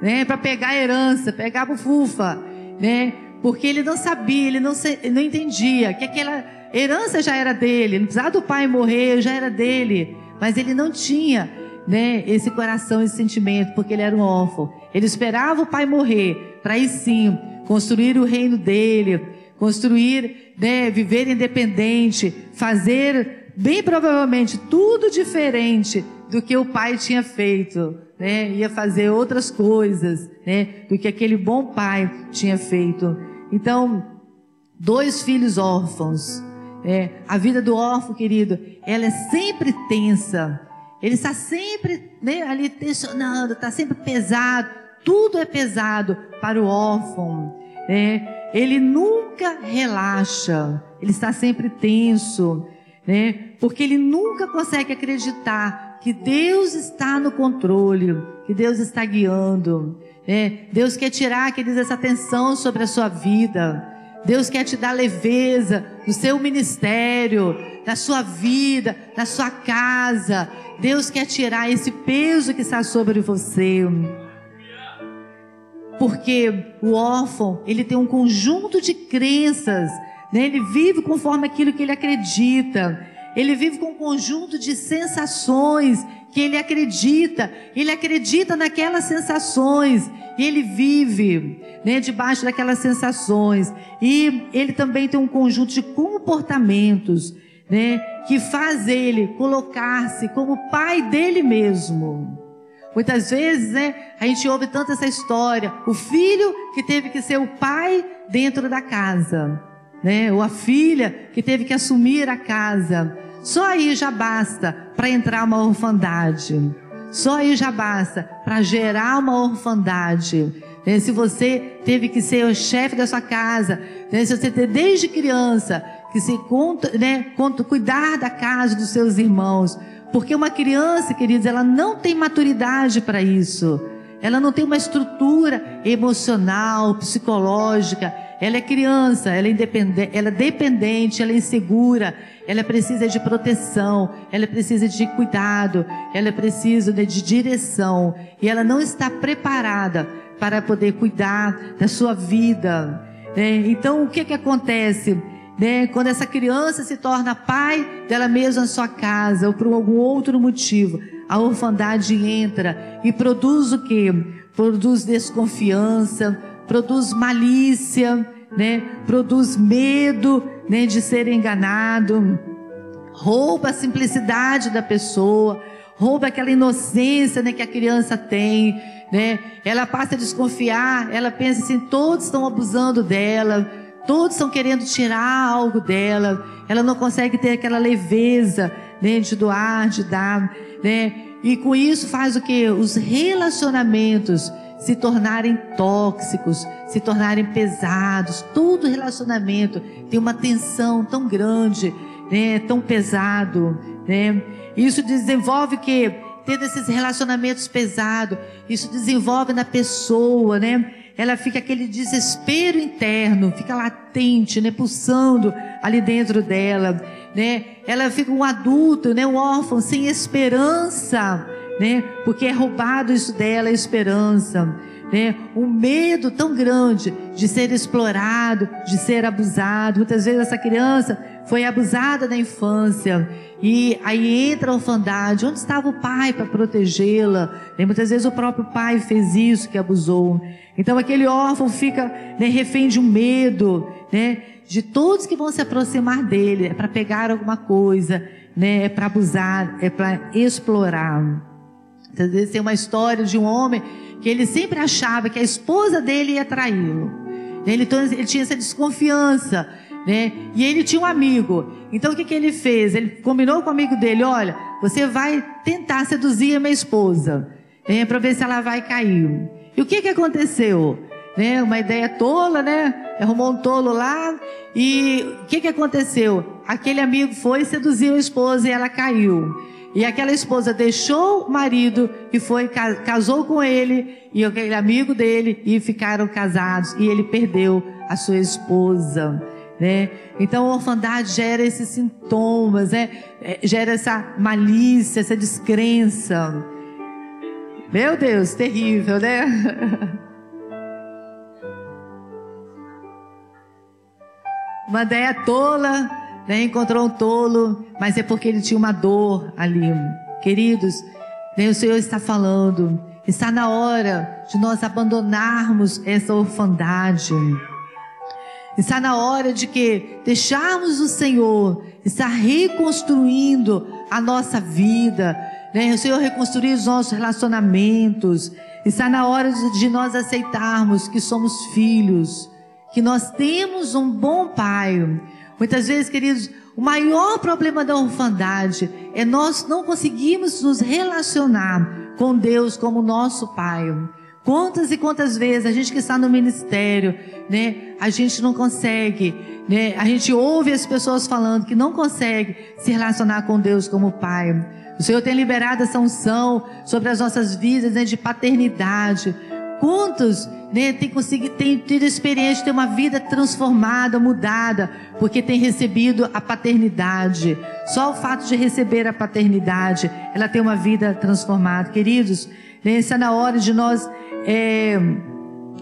Speaker 1: né? Para pegar a herança, pegar a bufufa, né? Porque ele não sabia, ele não, se, não entendia que aquela herança já era dele, não precisava do pai morrer, já era dele. Mas ele não tinha, né? Esse coração, esse sentimento, porque ele era um órfão. Ele esperava o pai morrer, para aí sim construir o reino dele, construir, né? Viver independente, fazer bem provavelmente tudo diferente do que o pai tinha feito, né? Ia fazer outras coisas, né? Do que aquele bom pai tinha feito. Então, dois filhos órfãos. É, a vida do órfão, querido, ela é sempre tensa. Ele está sempre né, ali tensionando, está sempre pesado. Tudo é pesado para o órfão. Né? Ele nunca relaxa. Ele está sempre tenso, né? Porque ele nunca consegue acreditar que Deus está no controle, que Deus está guiando. Né? Deus quer tirar, queridos, essa tensão sobre a sua vida. Deus quer te dar leveza no seu ministério, na sua vida, na sua casa. Deus quer tirar esse peso que está sobre você. Porque o órfão, ele tem um conjunto de crenças, né? ele vive conforme aquilo que ele acredita. Ele vive com um conjunto de sensações que ele acredita. Ele acredita naquelas sensações. E ele vive né, debaixo daquelas sensações. E ele também tem um conjunto de comportamentos né, que faz ele colocar-se como pai dele mesmo. Muitas vezes, né, a gente ouve tanto essa história. O filho que teve que ser o pai dentro da casa, né? Ou a filha que teve que assumir a casa. Só aí já basta para entrar uma orfandade. Só aí já basta para gerar uma orfandade. Se você teve que ser o chefe da sua casa, se você ter desde criança que se conta, né, cuidar da casa dos seus irmãos, porque uma criança, queridos, ela não tem maturidade para isso. Ela não tem uma estrutura emocional, psicológica. Ela é criança, ela é independente, ela é dependente, ela é insegura, ela precisa de proteção, ela precisa de cuidado, ela precisa de direção e ela não está preparada para poder cuidar da sua vida. Né? Então, o que que acontece? Né? Quando essa criança se torna pai dela mesma na sua casa ou por algum outro motivo, a orfandade entra e produz o que? Produz desconfiança, produz malícia, né? Produz medo, né? De ser enganado, rouba a simplicidade da pessoa, rouba aquela inocência, né? Que a criança tem, né? Ela passa a desconfiar, ela pensa assim, todos estão abusando dela Todos estão querendo tirar algo dela. Ela não consegue ter aquela leveza né, de doar, de dar, né? E com isso faz o que? Os relacionamentos se tornarem tóxicos, se tornarem pesados. Todo relacionamento tem uma tensão tão grande, né? Tão pesado, né? Isso desenvolve que tendo esses relacionamentos pesados, isso desenvolve na pessoa, né? ela fica aquele desespero interno, fica latente, né, pulsando ali dentro dela, né? Ela fica um adulto, né, um órfão sem esperança, né? Porque é roubado isso dela, a esperança, né? Um medo tão grande de ser explorado, de ser abusado. Muitas vezes essa criança foi abusada na infância e aí entra a orfandade. Onde estava o pai para protegê-la? Muitas vezes o próprio pai fez isso, que abusou. Então aquele órfão fica né, refém de um medo, né? De todos que vão se aproximar dele, é para pegar alguma coisa, né? É para abusar, é para explorar. Às vezes tem uma história de um homem que ele sempre achava que a esposa dele ia traí-lo. Ele, então, ele tinha essa desconfiança, né? E ele tinha um amigo. Então o que, que ele fez? Ele combinou com o amigo dele: olha, você vai tentar seduzir a minha esposa, né? para ver se ela vai cair. E o que, que aconteceu? Né? Uma ideia tola, né? Arrumou um tolo lá. E o que, que aconteceu? Aquele amigo foi seduziu a esposa e ela caiu. E aquela esposa deixou o marido e foi casou com ele e aquele amigo dele e ficaram casados e ele perdeu a sua esposa, né? Então a orfandade gera esses sintomas, né? É, gera essa malícia, essa descrença. Meu Deus, terrível, né? Uma tola, né? encontrou um tolo, mas é porque ele tinha uma dor ali. Queridos, né? o Senhor está falando, está na hora de nós abandonarmos essa orfandade. Está na hora de que deixarmos o Senhor estar reconstruindo a nossa vida, né? O Senhor reconstruir os nossos relacionamentos. Está na hora de, de nós aceitarmos que somos filhos, que nós temos um bom Pai. Muitas vezes, queridos, o maior problema da orfandade é nós não conseguirmos nos relacionar com Deus como nosso Pai. Quantas e quantas vezes a gente que está no ministério, né, a gente não consegue, né, a gente ouve as pessoas falando que não consegue se relacionar com Deus como Pai. O Senhor tem liberado essa unção sobre as nossas vidas né, de paternidade. Quantos né, tem conseguido, tem tido experiência de ter uma vida transformada, mudada, porque tem recebido a paternidade. Só o fato de receber a paternidade, ela tem uma vida transformada. Queridos, né, está na hora de nós é,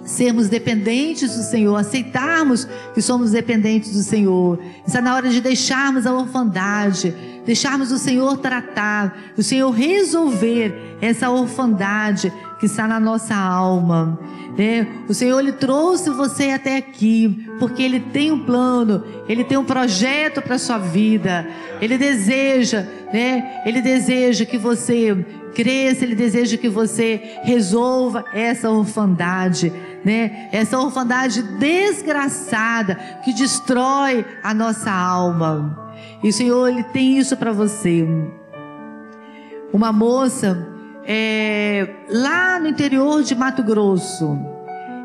Speaker 1: sermos dependentes do Senhor, aceitarmos que somos dependentes do Senhor. Está na hora de deixarmos a orfandade deixarmos o Senhor tratar, o Senhor resolver essa orfandade que está na nossa alma. Né? O Senhor ele trouxe você até aqui porque Ele tem um plano, Ele tem um projeto para sua vida. Ele deseja, né? Ele deseja que você cresça, Ele deseja que você resolva essa orfandade, né? Essa orfandade desgraçada que destrói a nossa alma. E o Senhor, Ele tem isso para você. Uma moça é, lá no interior de Mato Grosso,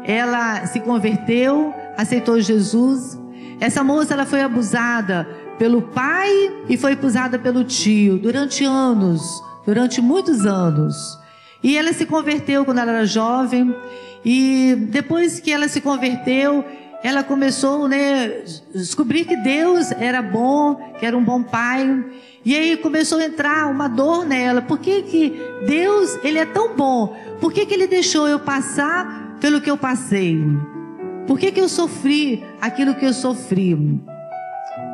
Speaker 1: ela se converteu, aceitou Jesus. Essa moça ela foi abusada pelo pai e foi abusada pelo tio durante anos durante muitos anos. E ela se converteu quando ela era jovem. E depois que ela se converteu, ela começou né, descobrir que Deus era bom, que era um bom pai. E aí começou a entrar uma dor nela. Por que, que Deus, ele é tão bom? Por que, que ele deixou eu passar pelo que eu passei? Por que, que eu sofri aquilo que eu sofri?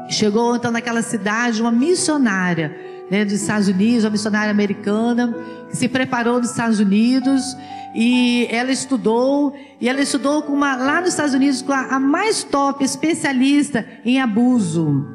Speaker 1: Chegou então naquela cidade uma missionária né, dos Estados Unidos, uma missionária americana, que se preparou nos Estados Unidos e ela estudou, e ela estudou com uma, lá nos Estados Unidos com a, a mais top especialista em abuso.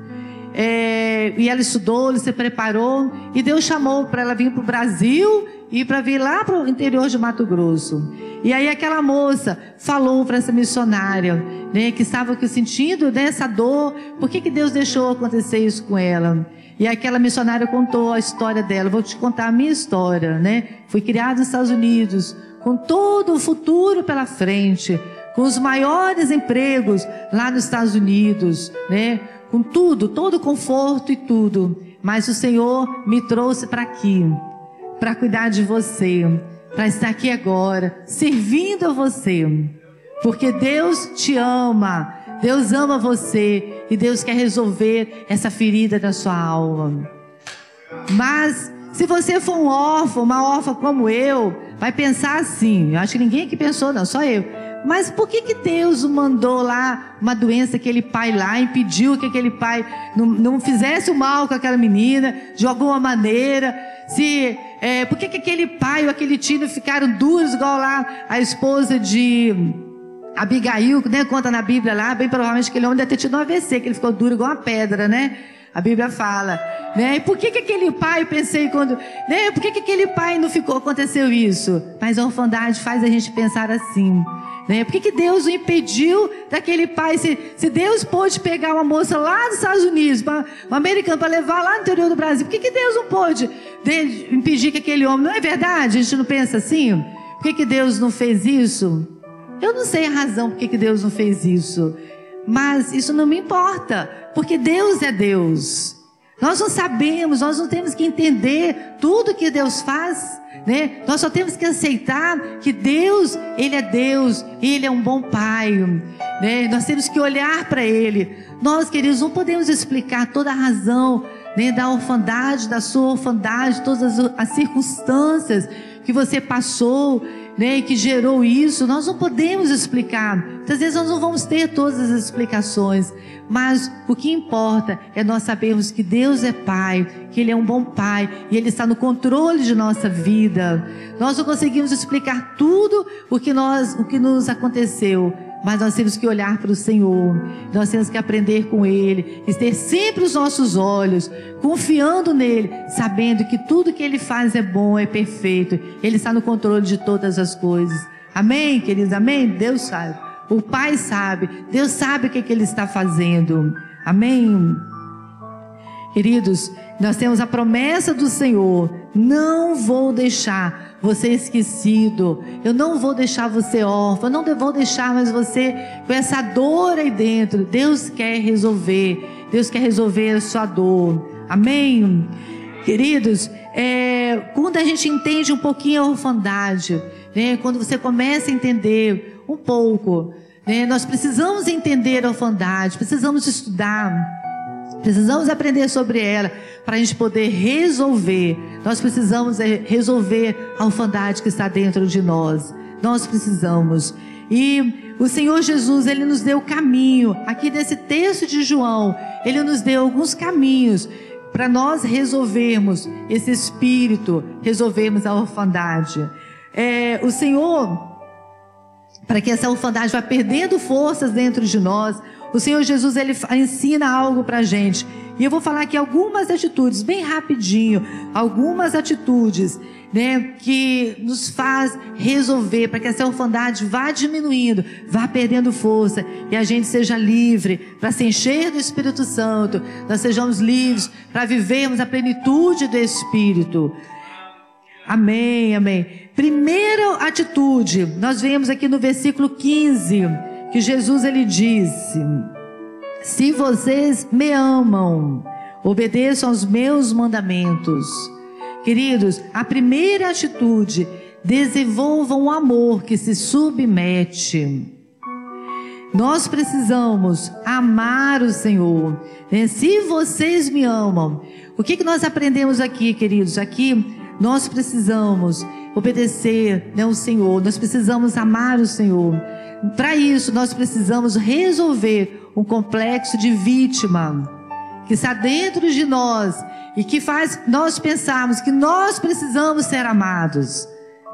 Speaker 1: É, e ela estudou, ela se preparou, e Deus chamou para ela vir para o Brasil e para vir lá para o interior de Mato Grosso. E aí aquela moça falou para essa missionária, né, que estava sentindo dessa dor, por que, que Deus deixou acontecer isso com ela? E aquela missionária contou a história dela. Vou te contar a minha história, né? Fui criada nos Estados Unidos, com todo o futuro pela frente, com os maiores empregos lá nos Estados Unidos, né? Com tudo, todo o conforto e tudo. Mas o Senhor me trouxe para aqui, para cuidar de você, para estar aqui agora, servindo a você. Porque Deus te ama. Deus ama você e Deus quer resolver essa ferida da sua alma. Mas se você for um órfão, uma órfã como eu, vai pensar assim. Eu acho que ninguém aqui pensou, não, só eu. Mas por que, que Deus mandou lá uma doença, aquele pai lá, impediu que aquele pai não, não fizesse o mal com aquela menina, de alguma maneira? Se, é, por que, que aquele pai ou aquele tio ficaram duros, igual lá a esposa de Abigail, né, conta na Bíblia lá, bem provavelmente aquele homem deve ter tido um AVC, que ele ficou duro igual uma pedra, né? A Bíblia fala, né? E por que que aquele pai, pensei quando, né? Por que que aquele pai não ficou, aconteceu isso? Mas a orfandade faz a gente pensar assim, né? Por que que Deus o impediu daquele pai, se, se Deus pôde pegar uma moça lá dos Estados Unidos, uma, uma americana, para levar lá no interior do Brasil, por que que Deus não pôde impedir que aquele homem, não é verdade? A gente não pensa assim? Por que que Deus não fez isso? Eu não sei a razão por que Deus não fez isso, mas isso não me importa, porque Deus é Deus. Nós não sabemos, nós não temos que entender tudo que Deus faz, né? Nós só temos que aceitar que Deus, Ele é Deus, Ele é um bom Pai, né? Nós temos que olhar para Ele. Nós, queridos, não podemos explicar toda a razão né, da orfandade, da sua orfandade, todas as, as circunstâncias que você passou, né, que gerou isso, nós não podemos explicar. Muitas vezes nós não vamos ter todas as explicações, mas o que importa é nós sabermos que Deus é Pai, que Ele é um bom Pai e Ele está no controle de nossa vida. Nós não conseguimos explicar tudo o que nós, o que nos aconteceu, mas nós temos que olhar para o Senhor, nós temos que aprender com Ele, e ter sempre os nossos olhos, confiando nele, sabendo que tudo que Ele faz é bom, é perfeito, Ele está no controle de todas as coisas. Amém, queridos? Amém? Deus sabe. O Pai sabe, Deus sabe o que, é que Ele está fazendo. Amém? Queridos, nós temos a promessa do Senhor: não vou deixar você esquecido, eu não vou deixar você órfão, eu não vou deixar mais você com essa dor aí dentro. Deus quer resolver, Deus quer resolver a sua dor. Amém? Queridos, é, quando a gente entende um pouquinho a orfandade, né, quando você começa a entender um pouco, né, nós precisamos entender a orfandade, precisamos estudar. Precisamos aprender sobre ela para a gente poder resolver. Nós precisamos é, resolver a orfandade que está dentro de nós. Nós precisamos. E o Senhor Jesus, ele nos deu caminho. Aqui nesse texto de João, ele nos deu alguns caminhos para nós resolvermos esse espírito, resolvermos a orfandade. é, o Senhor, para que essa orfandade vá perdendo forças dentro de nós, o Senhor Jesus ele ensina algo para gente. E eu vou falar aqui algumas atitudes, bem rapidinho, algumas atitudes né, que nos faz resolver para que essa orfandade vá diminuindo, vá perdendo força e a gente seja livre para se encher do Espírito Santo, nós sejamos livres para vivermos a plenitude do Espírito. Amém, amém. Primeira atitude, nós vemos aqui no versículo 15 que Jesus ele disse: Se vocês me amam, obedeçam aos meus mandamentos. Queridos, a primeira atitude, desenvolvam um amor que se submete. Nós precisamos amar o Senhor. Né? Se vocês me amam, o que, que nós aprendemos aqui, queridos? Aqui nós precisamos obedecer né, o Senhor, nós precisamos amar o Senhor. Para isso, nós precisamos resolver um complexo de vítima que está dentro de nós e que faz nós pensarmos que nós precisamos ser amados.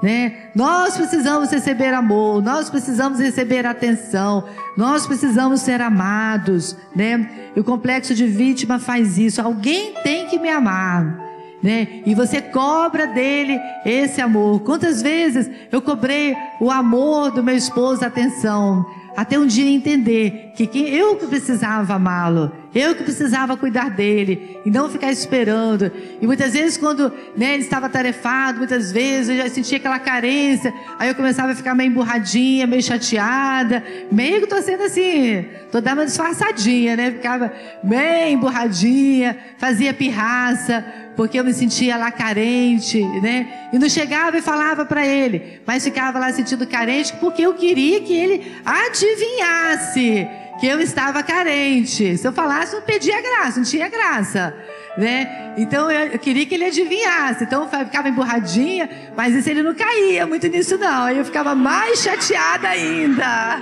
Speaker 1: Né? Nós precisamos receber amor, nós precisamos receber atenção, nós precisamos ser amados, né? E o complexo de vítima faz isso. Alguém tem que me amar. Né? E você cobra dele esse amor. Quantas vezes eu cobrei o amor do meu esposo, atenção, até um dia entender que eu que precisava amá-lo, eu que precisava cuidar dele e não ficar esperando. E muitas vezes quando né, ele estava tarefado, muitas vezes eu já sentia aquela carência, aí eu começava a ficar meio emburradinha, meio chateada, meio que tô sendo assim, tô dando uma disfarçadinha, né? Ficava bem emburradinha, fazia pirraça, porque eu me sentia lá carente, né? E não chegava e falava para ele, mas ficava lá sentindo carente porque eu queria que ele adivinhasse que eu estava carente. Se eu falasse, não pedia graça, não tinha graça, né? Então eu queria que ele adivinhasse. Então eu ficava emburradinha, mas isso ele não caía muito nisso não. Aí eu ficava mais chateada ainda.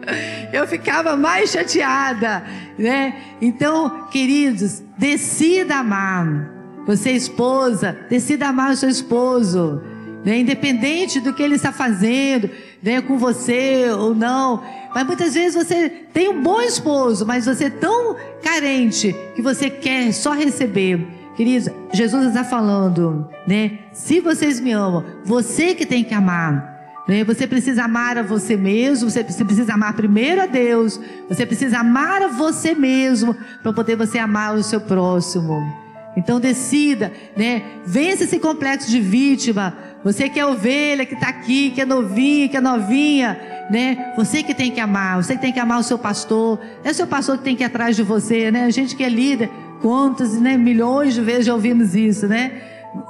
Speaker 1: Eu ficava mais chateada, né? Então, queridos, decida amar. Você, esposa, decida amar o seu esposo. Né? Independente do que ele está fazendo, né? com você ou não. Mas muitas vezes você tem um bom esposo, mas você é tão carente que você quer só receber. Queridos, Jesus está falando, né? Se vocês me amam, você que tem que amar. Né? Você precisa amar a você mesmo, você precisa amar primeiro a Deus, você precisa amar a você mesmo para poder você amar o seu próximo. Então decida, né? Vença esse complexo de vítima. Você que é ovelha, que está aqui, que é novinha, que é novinha, né? Você que tem que amar, você que tem que amar o seu pastor. É o seu pastor que tem que ir atrás de você, né? A gente que é líder, quantas, né? Milhões de vezes já ouvimos isso, né?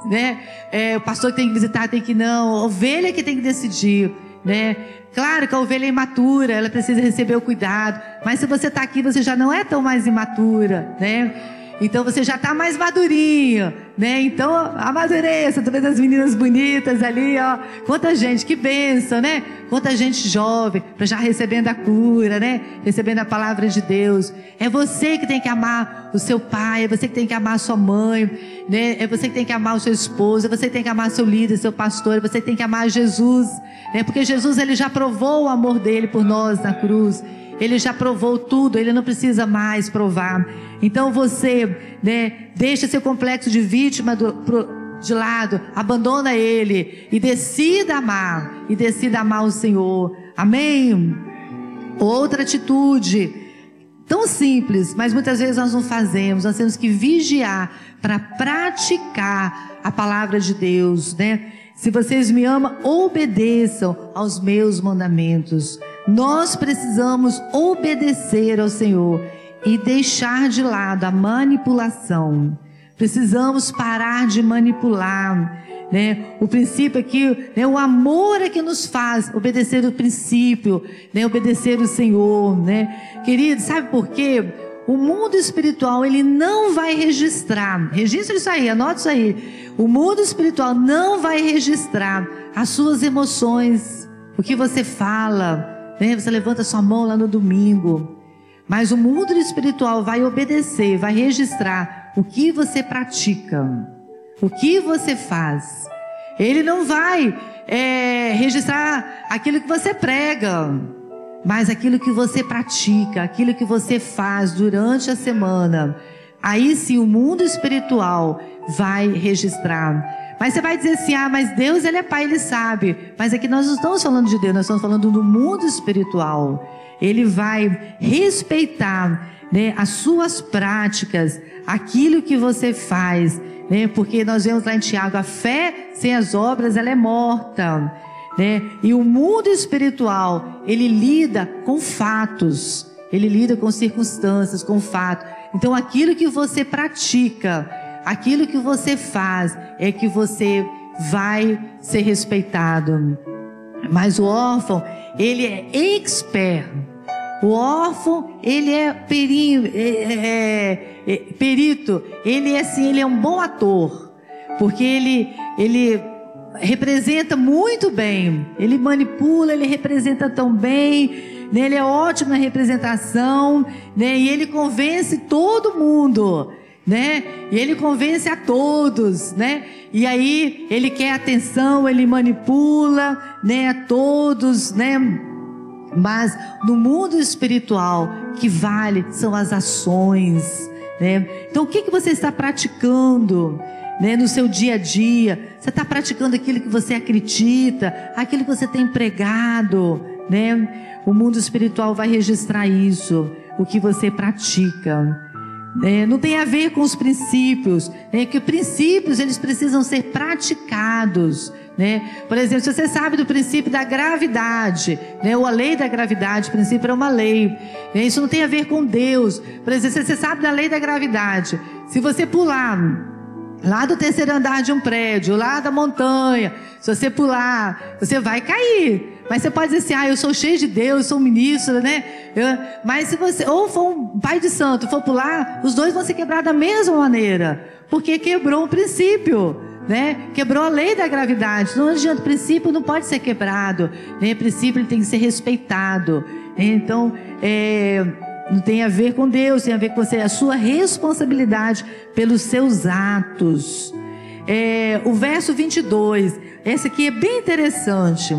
Speaker 1: né? É, o pastor que tem que visitar tem que não. Ovelha que tem que decidir, né? Claro que a ovelha é imatura, ela precisa receber o cuidado. Mas se você está aqui, você já não é tão mais imatura, né? Então você já está mais madurinho, né? Então amadureça, vendo as meninas bonitas ali, ó. Quanta gente, que benção, né? Quanta gente jovem, já recebendo a cura, né? Recebendo a palavra de Deus. É você que tem que amar o seu pai, é você que tem que amar a sua mãe, né? É você que tem que amar o seu esposo, é você que tem que amar seu líder, seu pastor, é você que tem que amar Jesus, né? Porque Jesus ele já provou o amor dele por nós na cruz. Ele já provou tudo, ele não precisa mais provar. Então você, né, deixa seu complexo de vítima do, pro, de lado, abandona ele e decida amar, e decida amar o Senhor. Amém? Outra atitude, tão simples, mas muitas vezes nós não fazemos. Nós temos que vigiar para praticar a palavra de Deus, né? Se vocês me amam, obedeçam aos meus mandamentos. Nós precisamos obedecer ao Senhor e deixar de lado a manipulação. Precisamos parar de manipular. Né? O princípio aqui, né? o amor é que nos faz obedecer o princípio, né? obedecer o Senhor. Né? Querido, sabe por quê? O mundo espiritual ele não vai registrar, registra isso aí, anota isso aí. O mundo espiritual não vai registrar as suas emoções, o que você fala? Você levanta sua mão lá no domingo. Mas o mundo espiritual vai obedecer, vai registrar o que você pratica, o que você faz. Ele não vai é, registrar aquilo que você prega, mas aquilo que você pratica, aquilo que você faz durante a semana. Aí sim o mundo espiritual vai registrar. Mas você vai dizer assim: ah, mas Deus, Ele é Pai, Ele sabe. Mas aqui nós não estamos falando de Deus, nós estamos falando do mundo espiritual. Ele vai respeitar né, as suas práticas, aquilo que você faz. Né, porque nós vemos lá em Tiago: a fé sem as obras ela é morta. Né? E o mundo espiritual, ele lida com fatos, ele lida com circunstâncias, com fatos. Então, aquilo que você pratica, aquilo que você faz é que você vai ser respeitado. Mas o órfão, ele é expert. O órfão, ele é, peri, é, é, é, perito, ele é assim, ele é um bom ator, porque ele, ele representa muito bem, ele manipula, ele representa tão bem, né? ele é ótimo na representação, né? e ele convence todo mundo né? E ele convence a todos, né? E aí ele quer atenção, ele manipula, né? A todos, né? Mas no mundo espiritual, que vale são as ações, né? Então o que que você está praticando? Né, no seu dia a dia, você está praticando aquilo que você acredita, aquilo que você tem pregado, né? O mundo espiritual vai registrar isso, o que você pratica. É, não tem a ver com os princípios, é que princípios eles precisam ser praticados. Né? Por exemplo, se você sabe do princípio da gravidade, né? ou a lei da gravidade, o princípio é uma lei, né? isso não tem a ver com Deus. Por exemplo, se você sabe da lei da gravidade, se você pular lá do terceiro andar de um prédio, lá da montanha, se você pular, você vai cair. Mas você pode dizer assim, ah, eu sou cheio de Deus, eu sou ministro, né? Eu, mas se você, ou for um pai de santo, for pular, os dois vão se quebrar da mesma maneira. Porque quebrou um princípio. Né? Quebrou a lei da gravidade. Não adianta, o princípio não pode ser quebrado. Né? O princípio tem que ser respeitado. Então, é, não tem a ver com Deus, tem a ver com você, a sua responsabilidade pelos seus atos. É, o verso 22, esse aqui é bem interessante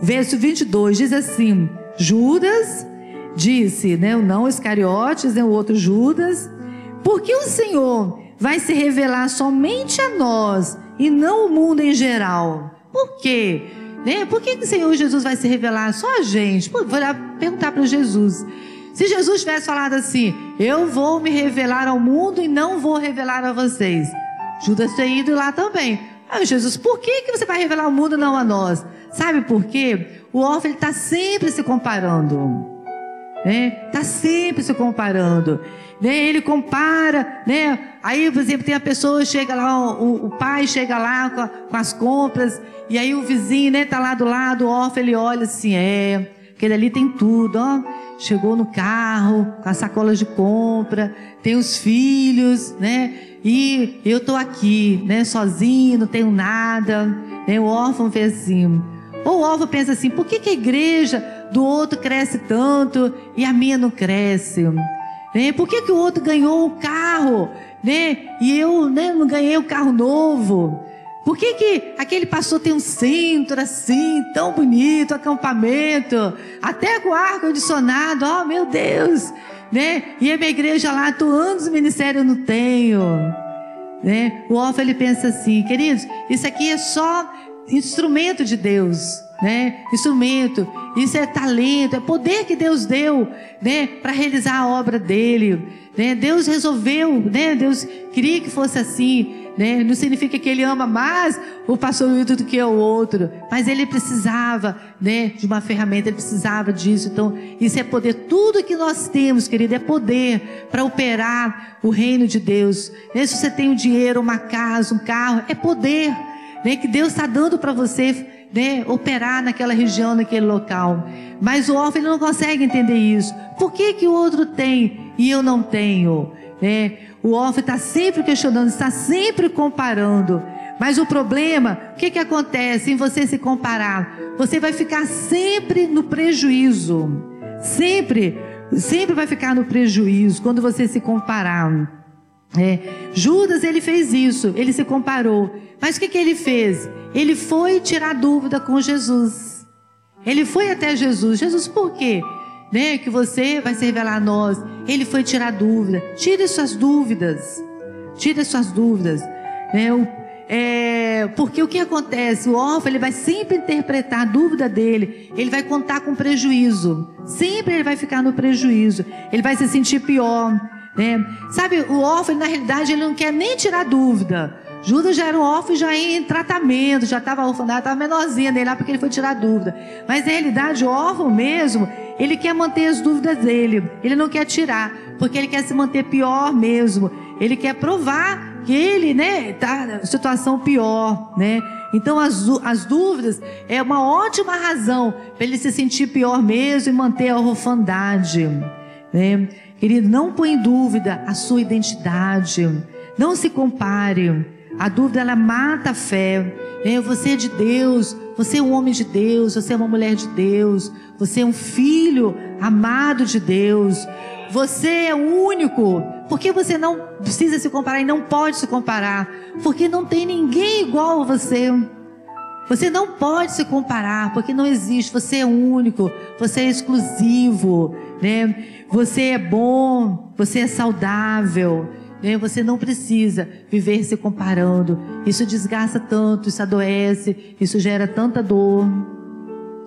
Speaker 1: verso 22 diz assim: Judas disse, né, não Iscariotes, né, o outro Judas, porque o Senhor vai se revelar somente a nós e não o mundo em geral. Por quê? Né? Por que, que o Senhor Jesus vai se revelar só a gente? Vou lá perguntar para Jesus. Se Jesus tivesse falado assim, eu vou me revelar ao mundo e não vou revelar a vocês. Judas teria ido lá também. Ah, Jesus, por que, que você vai revelar ao mundo e não a nós? Sabe por quê? O órfão está sempre se comparando. Né? Está sempre se comparando. Né? Ele compara, né? Aí, por exemplo, tem a pessoa, chega lá, o, o pai chega lá com, a, com, as compras, e aí o vizinho, né, tá lá do lado, o órfão, ele olha assim, é, aquele ali tem tudo, ó. Chegou no carro, com a sacola de compra, tem os filhos, né? E eu tô aqui, né, sozinho, não tenho nada. Né? O órfão fez assim, ou o alvo pensa assim: por que, que a igreja do outro cresce tanto e a minha não cresce? Né? Por que, que o outro ganhou um carro né? e eu né, não ganhei um carro novo? Por que, que aquele pastor tem um centro assim, tão bonito, acampamento, até com ar-condicionado? Oh, meu Deus! Né? E a minha igreja lá, anos no ministério, eu não tenho. Né? O Alfa ele pensa assim, queridos, isso aqui é só instrumento de Deus, né? Instrumento, isso é talento, é poder que Deus deu, né, para realizar a obra dele, né? Deus resolveu, né? Deus queria que fosse assim, né? Não significa que ele ama mais o pastor Wilton do que o outro, mas ele precisava, né, de uma ferramenta, ele precisava disso. Então, isso é poder. Tudo que nós temos, querido, é poder para operar o reino de Deus. Né? Se você tem um dinheiro, uma casa, um carro, é poder né, que Deus está dando para você né, operar naquela região, naquele local. Mas o órfão ele não consegue entender isso. Por que, que o outro tem e eu não tenho? Né? O órfão está sempre questionando, está sempre comparando. Mas o problema, o que, que acontece em você se comparar? Você vai ficar sempre no prejuízo. Sempre, sempre vai ficar no prejuízo quando você se comparar. É, Judas ele fez isso, ele se comparou. Mas o que, que ele fez? Ele foi tirar dúvida com Jesus. Ele foi até Jesus. Jesus, por quê? Né, que você vai se revelar a nós. Ele foi tirar dúvida. Tire suas dúvidas. Tire suas dúvidas. Né, o, é, porque o que acontece? O órfão ele vai sempre interpretar a dúvida dele. Ele vai contar com prejuízo. Sempre ele vai ficar no prejuízo. Ele vai se sentir pior. Né? Sabe, o órfão, na realidade, ele não quer nem tirar dúvida. Judas já era um órfão, já em tratamento, já estava orfanado, estava menorzinha dele lá porque ele foi tirar dúvida. Mas na realidade, o órfão mesmo, ele quer manter as dúvidas dele. Ele não quer tirar, porque ele quer se manter pior mesmo. Ele quer provar que ele, né, na situação pior, né? Então as, as dúvidas é uma ótima razão para ele se sentir pior mesmo e manter a orfandade, né? Querido, não põe em dúvida a sua identidade. Não se compare. A dúvida ela mata a fé. É, você é de Deus, você é um homem de Deus, você é uma mulher de Deus, você é um filho amado de Deus. Você é único. Por que você não precisa se comparar e não pode se comparar? Porque não tem ninguém igual a você. Você não pode se comparar, porque não existe. Você é único, você é exclusivo, né? Você é bom, você é saudável. Você não precisa viver se comparando. Isso desgasta tanto, isso adoece, isso gera tanta dor.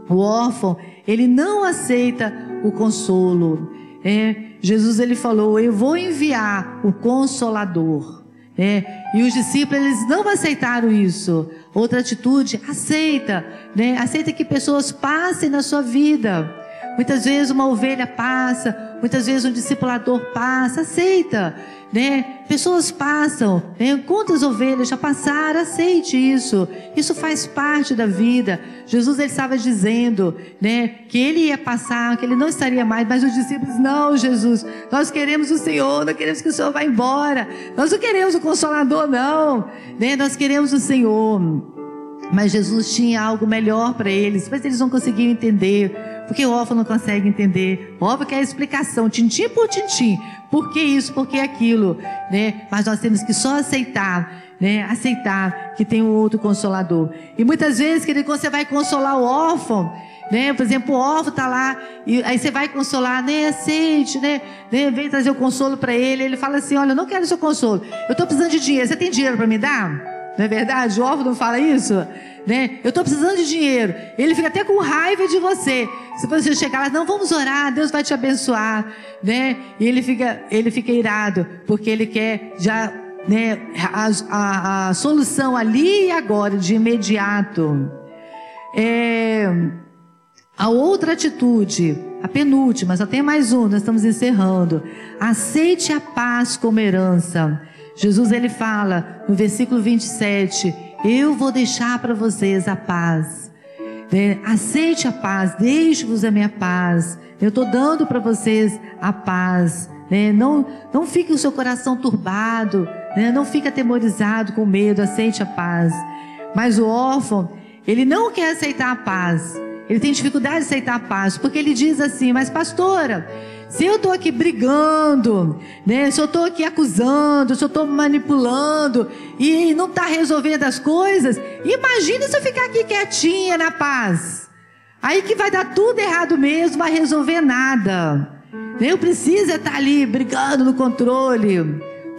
Speaker 1: O órfão, ele não aceita o consolo. É, Jesus ele falou: Eu vou enviar o consolador. É, e os discípulos eles não aceitaram isso. Outra atitude, aceita, né? Aceita que pessoas passem na sua vida. Muitas vezes uma ovelha passa, muitas vezes um discipulador passa, aceita, né? Pessoas passam, né? quantas ovelhas já passaram, aceite isso. Isso faz parte da vida. Jesus ele estava dizendo, né, que ele ia passar, que ele não estaria mais, mas os discípulos não, Jesus. Nós queremos o Senhor, não queremos que o Senhor vá embora. Nós não queremos o consolador não, né? Nós queremos o Senhor. Mas Jesus tinha algo melhor para eles, mas eles não conseguiam entender. Porque o órfão não consegue entender. O órfão quer explicação, tintim por tintim. Por que isso, por que aquilo, né? Mas nós temos que só aceitar, né? Aceitar que tem um outro consolador. E muitas vezes, querido, quando você vai consolar o órfão, né? Por exemplo, o órfão está lá, e aí você vai consolar, né? Aceite, né? né? Vem trazer o consolo para ele. Ele fala assim: Olha, eu não quero seu consolo, eu estou precisando de dinheiro. Você tem dinheiro para me dar? Não é verdade? O órfão não fala isso? Né? Eu estou precisando de dinheiro. Ele fica até com raiva de você. Se você chegar lá, não, vamos orar, Deus vai te abençoar. Né? E ele fica, ele fica irado, porque ele quer já né, a, a, a solução ali e agora, de imediato. É, a outra atitude, a penúltima, só tem mais um, nós estamos encerrando. Aceite a paz como herança. Jesus ele fala no versículo 27: Eu vou deixar para vocês a paz. É, aceite a paz, deixe-vos a minha paz. Eu estou dando para vocês a paz. Né? Não, não fique o seu coração turbado, né? não fique atemorizado com medo, aceite a paz. Mas o órfão, ele não quer aceitar a paz. Ele tem dificuldade de aceitar a paz, porque ele diz assim: Mas, pastora, se eu estou aqui brigando, né? se eu estou aqui acusando, se eu estou manipulando e não está resolvendo as coisas, imagina se eu ficar aqui quietinha na paz. Aí que vai dar tudo errado mesmo, vai resolver nada. Eu preciso estar ali brigando no controle.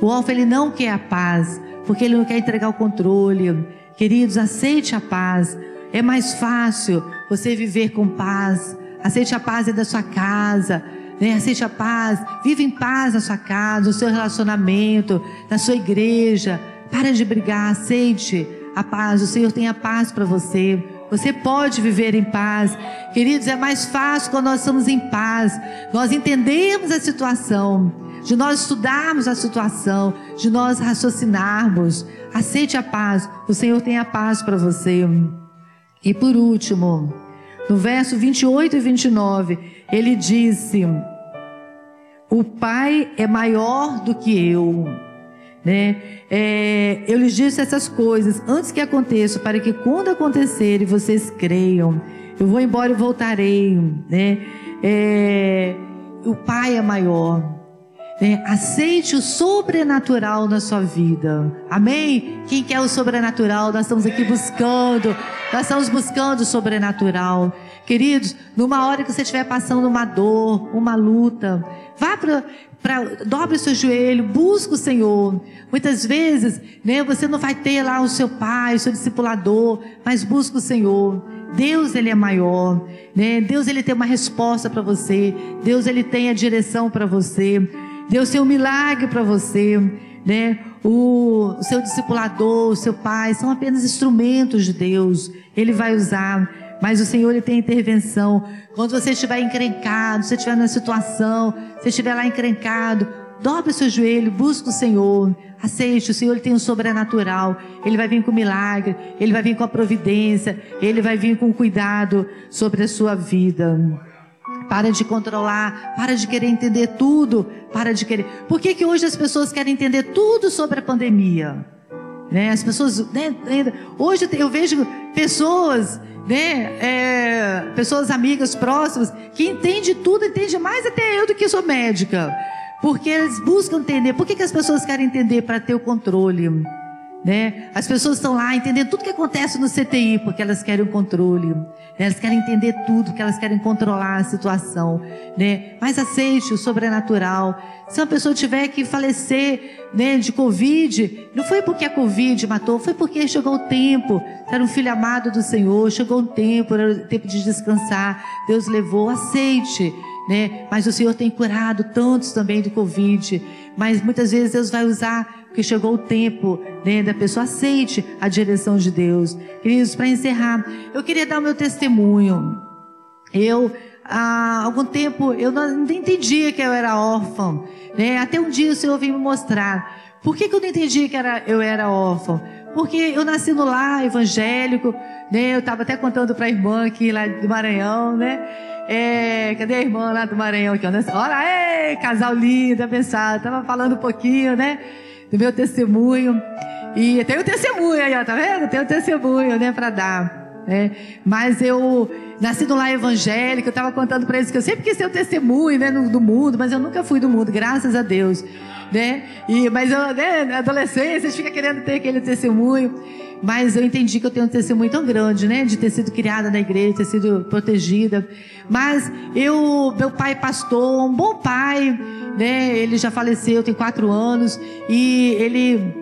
Speaker 1: O órfão ele não quer a paz, porque ele não quer entregar o controle. Queridos, aceite a paz. É mais fácil você viver com paz. Aceite a paz da sua casa né? Aceite a paz, viva em paz na sua casa, no seu relacionamento, na sua igreja. Para de brigar, aceite a paz. O Senhor tem a paz para você. Você pode viver em paz. Queridos, é mais fácil quando nós estamos em paz. Nós entendemos a situação, de nós estudarmos a situação, de nós raciocinarmos. Aceite a paz. O Senhor tem a paz para você. E por último, no verso 28 e 29, ele disse: O Pai é maior do que eu. Né? É, eu lhes disse essas coisas antes que aconteçam, para que quando acontecerem vocês creiam. Eu vou embora e voltarei. Né? É, o Pai é maior. É, aceite o sobrenatural na sua vida. Amém? Quem quer o sobrenatural? Nós estamos aqui buscando. Nós estamos buscando o sobrenatural. Queridos, numa hora que você estiver passando uma dor, uma luta, vá para para dobre o seu joelho, busca o Senhor. Muitas vezes, né, você não vai ter lá o seu pai, o seu discipulador, mas busca o Senhor. Deus ele é maior, né? Deus ele tem uma resposta para você. Deus ele tem a direção para você. Deus tem um milagre para você, né? O, o seu discipulador, o seu pai são apenas instrumentos de Deus. Ele vai usar mas o Senhor ele tem intervenção. Quando você estiver encrencado, se estiver na situação, se estiver lá encrencado, dobre o seu joelho, busque o Senhor. Aceite, o Senhor ele tem um sobrenatural. Ele vai vir com milagre, ele vai vir com a providência, ele vai vir com cuidado sobre a sua vida. Para de controlar, para de querer entender tudo, para de querer. Por que, que hoje as pessoas querem entender tudo sobre a pandemia? Né? As pessoas, né? hoje eu vejo pessoas né, é, pessoas amigas próximas, que entende tudo, entende mais até eu do que sou médica. Porque eles buscam entender. Por que, que as pessoas querem entender para ter o controle? Né? As pessoas estão lá entendendo tudo que acontece no CTI, porque elas querem o controle. Né? Elas querem entender tudo, porque elas querem controlar a situação. Né? Mas aceite o sobrenatural. Se uma pessoa tiver que falecer né, de Covid, não foi porque a Covid matou, foi porque chegou o tempo. Era um filho amado do Senhor, chegou o tempo, era o tempo de descansar. Deus levou, aceite. Né? Mas o Senhor tem curado tantos também de Covid. Mas muitas vezes Deus vai usar porque chegou o tempo né, da pessoa aceite a direção de Deus. Queridos, para encerrar, eu queria dar o meu testemunho. Eu, há algum tempo, eu não entendia que eu era órfã. Né? Até um dia o Senhor veio me mostrar. Por que, que eu não entendia que era, eu era órfã? Porque eu nasci no lar evangélico, né? Eu estava até contando para a irmã aqui lá do Maranhão, né? É, cadê a irmã lá do Maranhão aqui? Olha, ei, casal lindo, abençoado. Tava falando um pouquinho, né? do meu testemunho. E tem o testemunho aí, ó, tá vendo? Tem o testemunho, né, para dar. Né? Mas eu nasci no lar evangélico, eu estava contando para eles que eu sempre quis ter o testemunho, né, do mundo, mas eu nunca fui do mundo, graças a Deus, né? E mas eu, né, na adolescência, vocês ficam querendo ter aquele testemunho, mas eu entendi que eu tenho um testemunho tão grande, né, de ter sido criada na igreja, ter sido protegida. Mas eu, meu pai pastor, um bom pai, né? Ele já faleceu, tem quatro anos e ele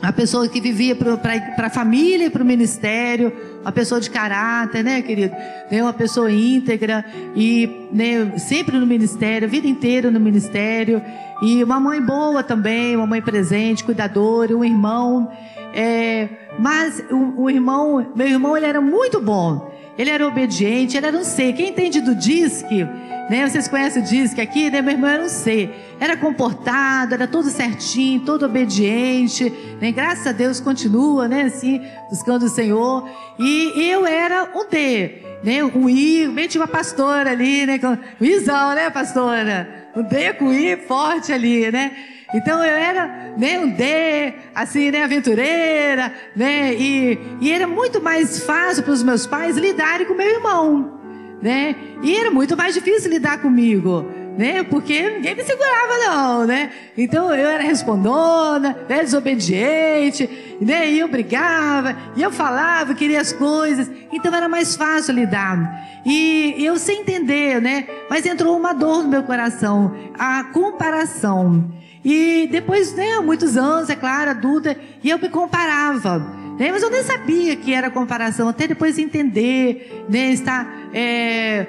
Speaker 1: a pessoa que vivia para a família e para o ministério, uma pessoa de caráter, né, querido? Né, uma pessoa íntegra e né, sempre no ministério, a vida inteira no ministério. E uma mãe boa também, uma mãe presente, cuidadora, um irmão. É, mas o, o irmão, meu irmão, ele era muito bom. Ele era obediente, ele era um C. Quem entende do disque, né? Vocês conhecem o disque aqui, né? Meu irmão era um C. Era comportado, era todo certinho, todo obediente, né? Graças a Deus continua, né? Assim, buscando o Senhor. E eu era um D, né? Um I, bem tinha uma pastora ali, né? Izão, né, pastora? Um D com I forte ali, né? Então eu era né, um D, assim, né, aventureira, né? E, e era muito mais fácil para os meus pais lidarem com meu irmão, né? E era muito mais difícil lidar comigo, né? Porque ninguém me segurava não, né? Então eu era respondona, né, desobediente, né? E eu brigava, e eu falava, queria as coisas, então era mais fácil lidar. E eu sem entender, né? Mas entrou uma dor no meu coração, a comparação. E depois, né, muitos anos, é claro, adulta, e eu me comparava. Né, mas eu nem sabia que era comparação, até depois entender, né, estar é,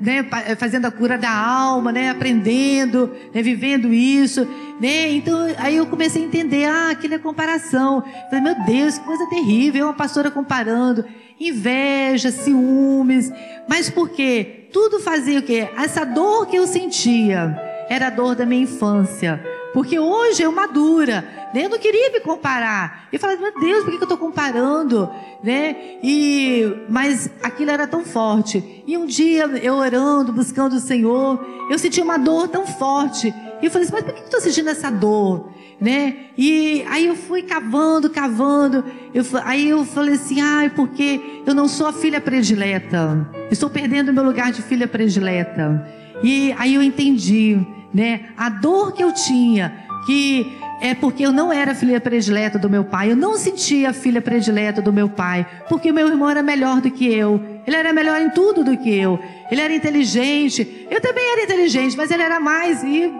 Speaker 1: né, fazendo a cura da alma, né, aprendendo, né, vivendo isso. Né, então, aí eu comecei a entender, ah, aquilo é comparação. Falei, meu Deus, que coisa terrível, uma pastora comparando. Inveja, ciúmes. Mas por quê? Tudo fazia o quê? Essa dor que eu sentia era a dor da minha infância. Porque hoje eu madura, né? Eu não queria me comparar. Eu falava, meu Deus, por que eu estou comparando? Né? E, mas aquilo era tão forte. E um dia, eu orando, buscando o Senhor, eu senti uma dor tão forte. E eu falei assim, mas por que eu estou sentindo essa dor? Né? E aí eu fui cavando, cavando. Eu, aí eu falei assim, ai, ah, porque eu não sou a filha predileta. Estou perdendo o meu lugar de filha predileta. E aí eu entendi
Speaker 2: né, a dor que eu tinha, que é porque eu não era filha predileta do meu pai, eu não sentia a filha predileta do meu pai, porque meu irmão era melhor do que eu, ele era melhor em tudo do que eu, ele era inteligente, eu também era inteligente, mas ele era mais, e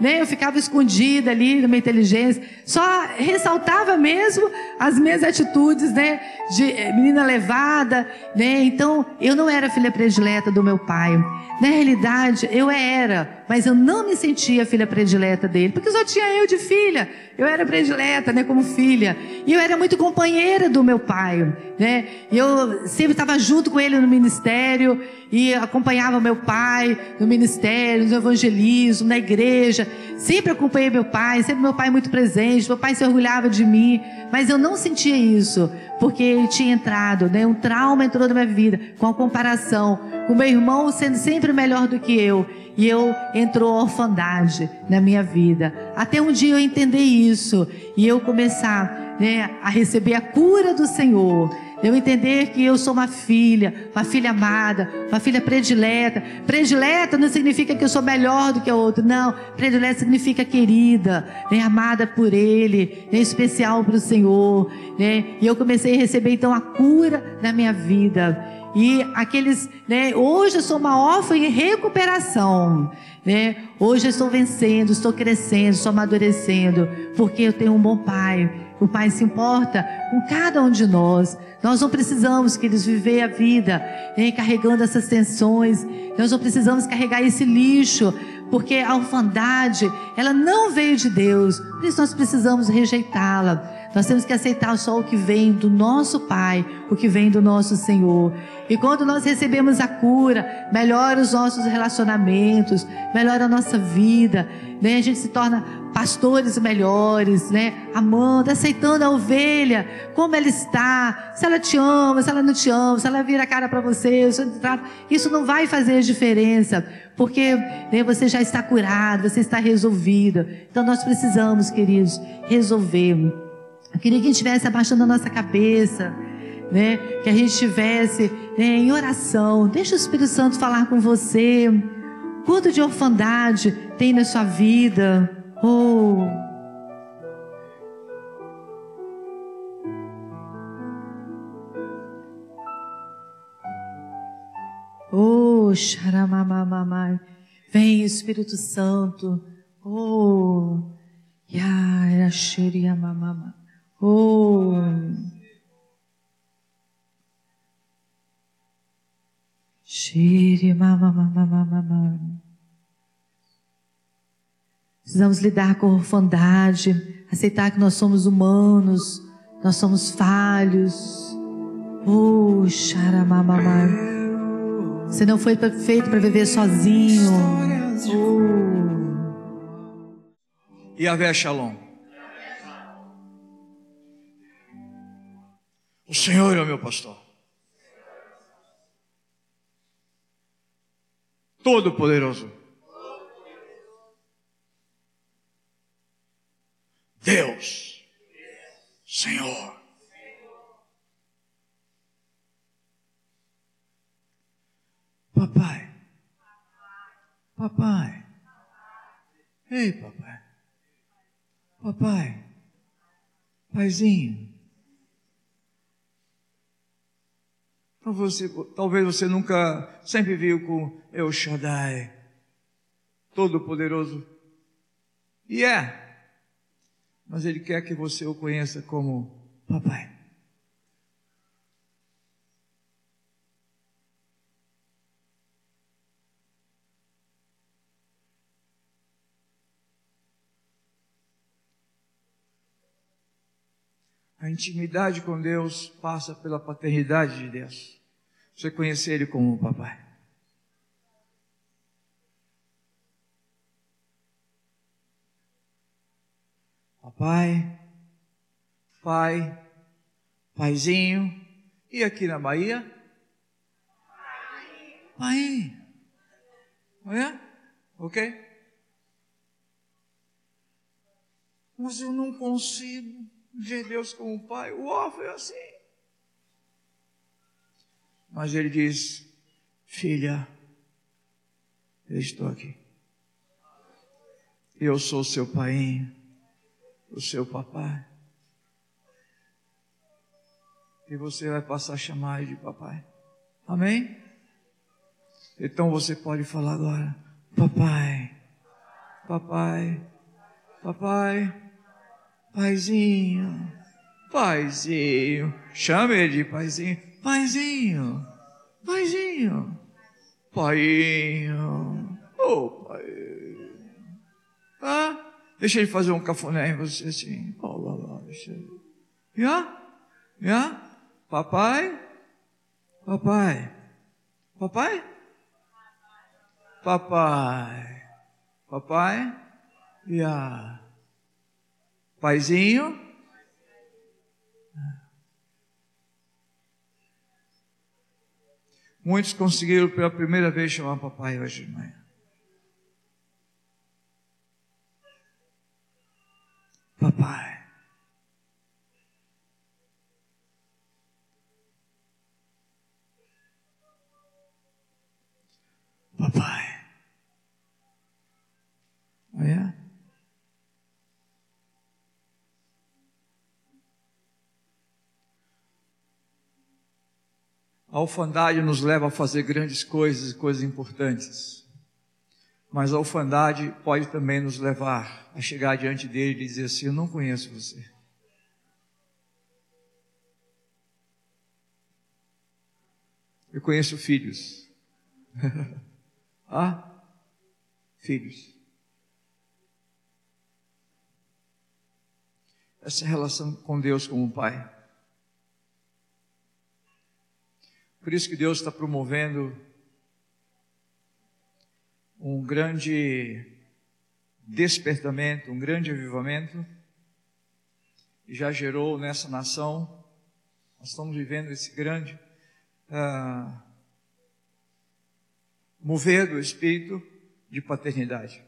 Speaker 2: né, eu ficava escondida ali na minha inteligência, só ressaltava mesmo as minhas atitudes, né, de eh, menina levada, né, então eu não era filha predileta do meu pai, na realidade eu era, mas eu não me sentia filha predileta dele, porque só tinha eu de filha. Eu era predileta, né, como filha. E eu era muito companheira do meu pai, né? Eu sempre estava junto com ele no ministério e acompanhava meu pai no ministério, no evangelismo, na igreja. Sempre acompanhei meu pai, sempre meu pai muito presente. Meu pai se orgulhava de mim, mas eu não sentia isso, porque ele tinha entrado, né? Um trauma entrou na minha vida com a comparação com meu irmão sendo sempre melhor do que eu e eu entrou a orfandade na minha vida. Até um dia eu entender isso e eu começar né, a receber a cura do Senhor. Eu entender que eu sou uma filha, uma filha amada, uma filha predileta. Predileta não significa que eu sou melhor do que a outra, não. Predileta significa querida, né, amada por Ele, né, especial para o Senhor. Né? E eu comecei a receber então a cura na minha vida. E aqueles, né, hoje eu sou uma órfã em recuperação, né? Hoje eu estou vencendo, estou crescendo, estou amadurecendo, porque eu tenho um bom pai. O pai se importa com cada um de nós. Nós não precisamos, queridos, viver a vida né, carregando essas tensões. Nós não precisamos carregar esse lixo, porque a orfandade, ela não veio de Deus. Por isso nós precisamos rejeitá-la. Nós temos que aceitar só o que vem do nosso Pai, o que vem do nosso Senhor. E quando nós recebemos a cura, melhora os nossos relacionamentos, melhora a nossa vida, né? A gente se torna pastores melhores, né? Amando, aceitando a ovelha, como ela está, se ela te ama, se ela não te ama, se ela vira a cara para você, isso não vai fazer diferença, porque né, você já está curado, você está resolvido. Então nós precisamos, queridos, resolver eu queria que a gente estivesse abaixando a nossa cabeça, né? Que a gente estivesse né, em oração. Deixa o Espírito Santo falar com você. Quanto de orfandade tem na sua vida? Oh. Oh, xaramamamamai. Vem, Espírito Santo. Oh. Yara Oh. Shiri mama mama mama. Precisamos lidar com a orfandade, aceitar que nós somos humanos, nós somos falhos. Oh, xaramamamá. Você não foi feito para viver sozinho. Oh.
Speaker 1: E a Shalom. O Senhor é o meu pastor. Todo-Poderoso. Deus. Senhor. Papai. Papai. Ei, papai. Papai. Paizinho. Você, talvez você nunca, sempre viu com El Shaddai, Todo-Poderoso. E é. Mas Ele quer que você o conheça como Papai. A intimidade com Deus passa pela paternidade de Deus. Você conhecer Ele como papai. Papai, pai, paizinho. E aqui na Bahia? Pai. É? Ok? Mas eu não consigo ver Deus como pai. O órfão é assim. Mas ele diz: Filha, eu estou aqui. Eu sou seu pai, o seu papai. E você vai passar a chamar ele de papai. Amém? Então você pode falar agora: Papai, papai, papai, paizinho, paizinho. Chame ele de paizinho, paizinho, paizinho, paiinho. Oh, pai. Ah, deixa ele fazer um cafuné em você assim. Oh, lá, lá, deixa ele. Já? Já? Papai? Papai? Papai? Papai. Papai? Já. Paizinho? Muitos conseguiram pela primeira vez chamar papai hoje de manhã. Papai. Papai. Oh, A alfandade nos leva a fazer grandes coisas e coisas importantes. Mas a alfandade pode também nos levar a chegar diante dele e dizer assim: Eu não conheço você. Eu conheço filhos. ah? Filhos. Essa relação com Deus como Pai. Por isso que Deus está promovendo um grande despertamento, um grande avivamento, e já gerou nessa nação, nós estamos vivendo esse grande ah, mover do espírito de paternidade.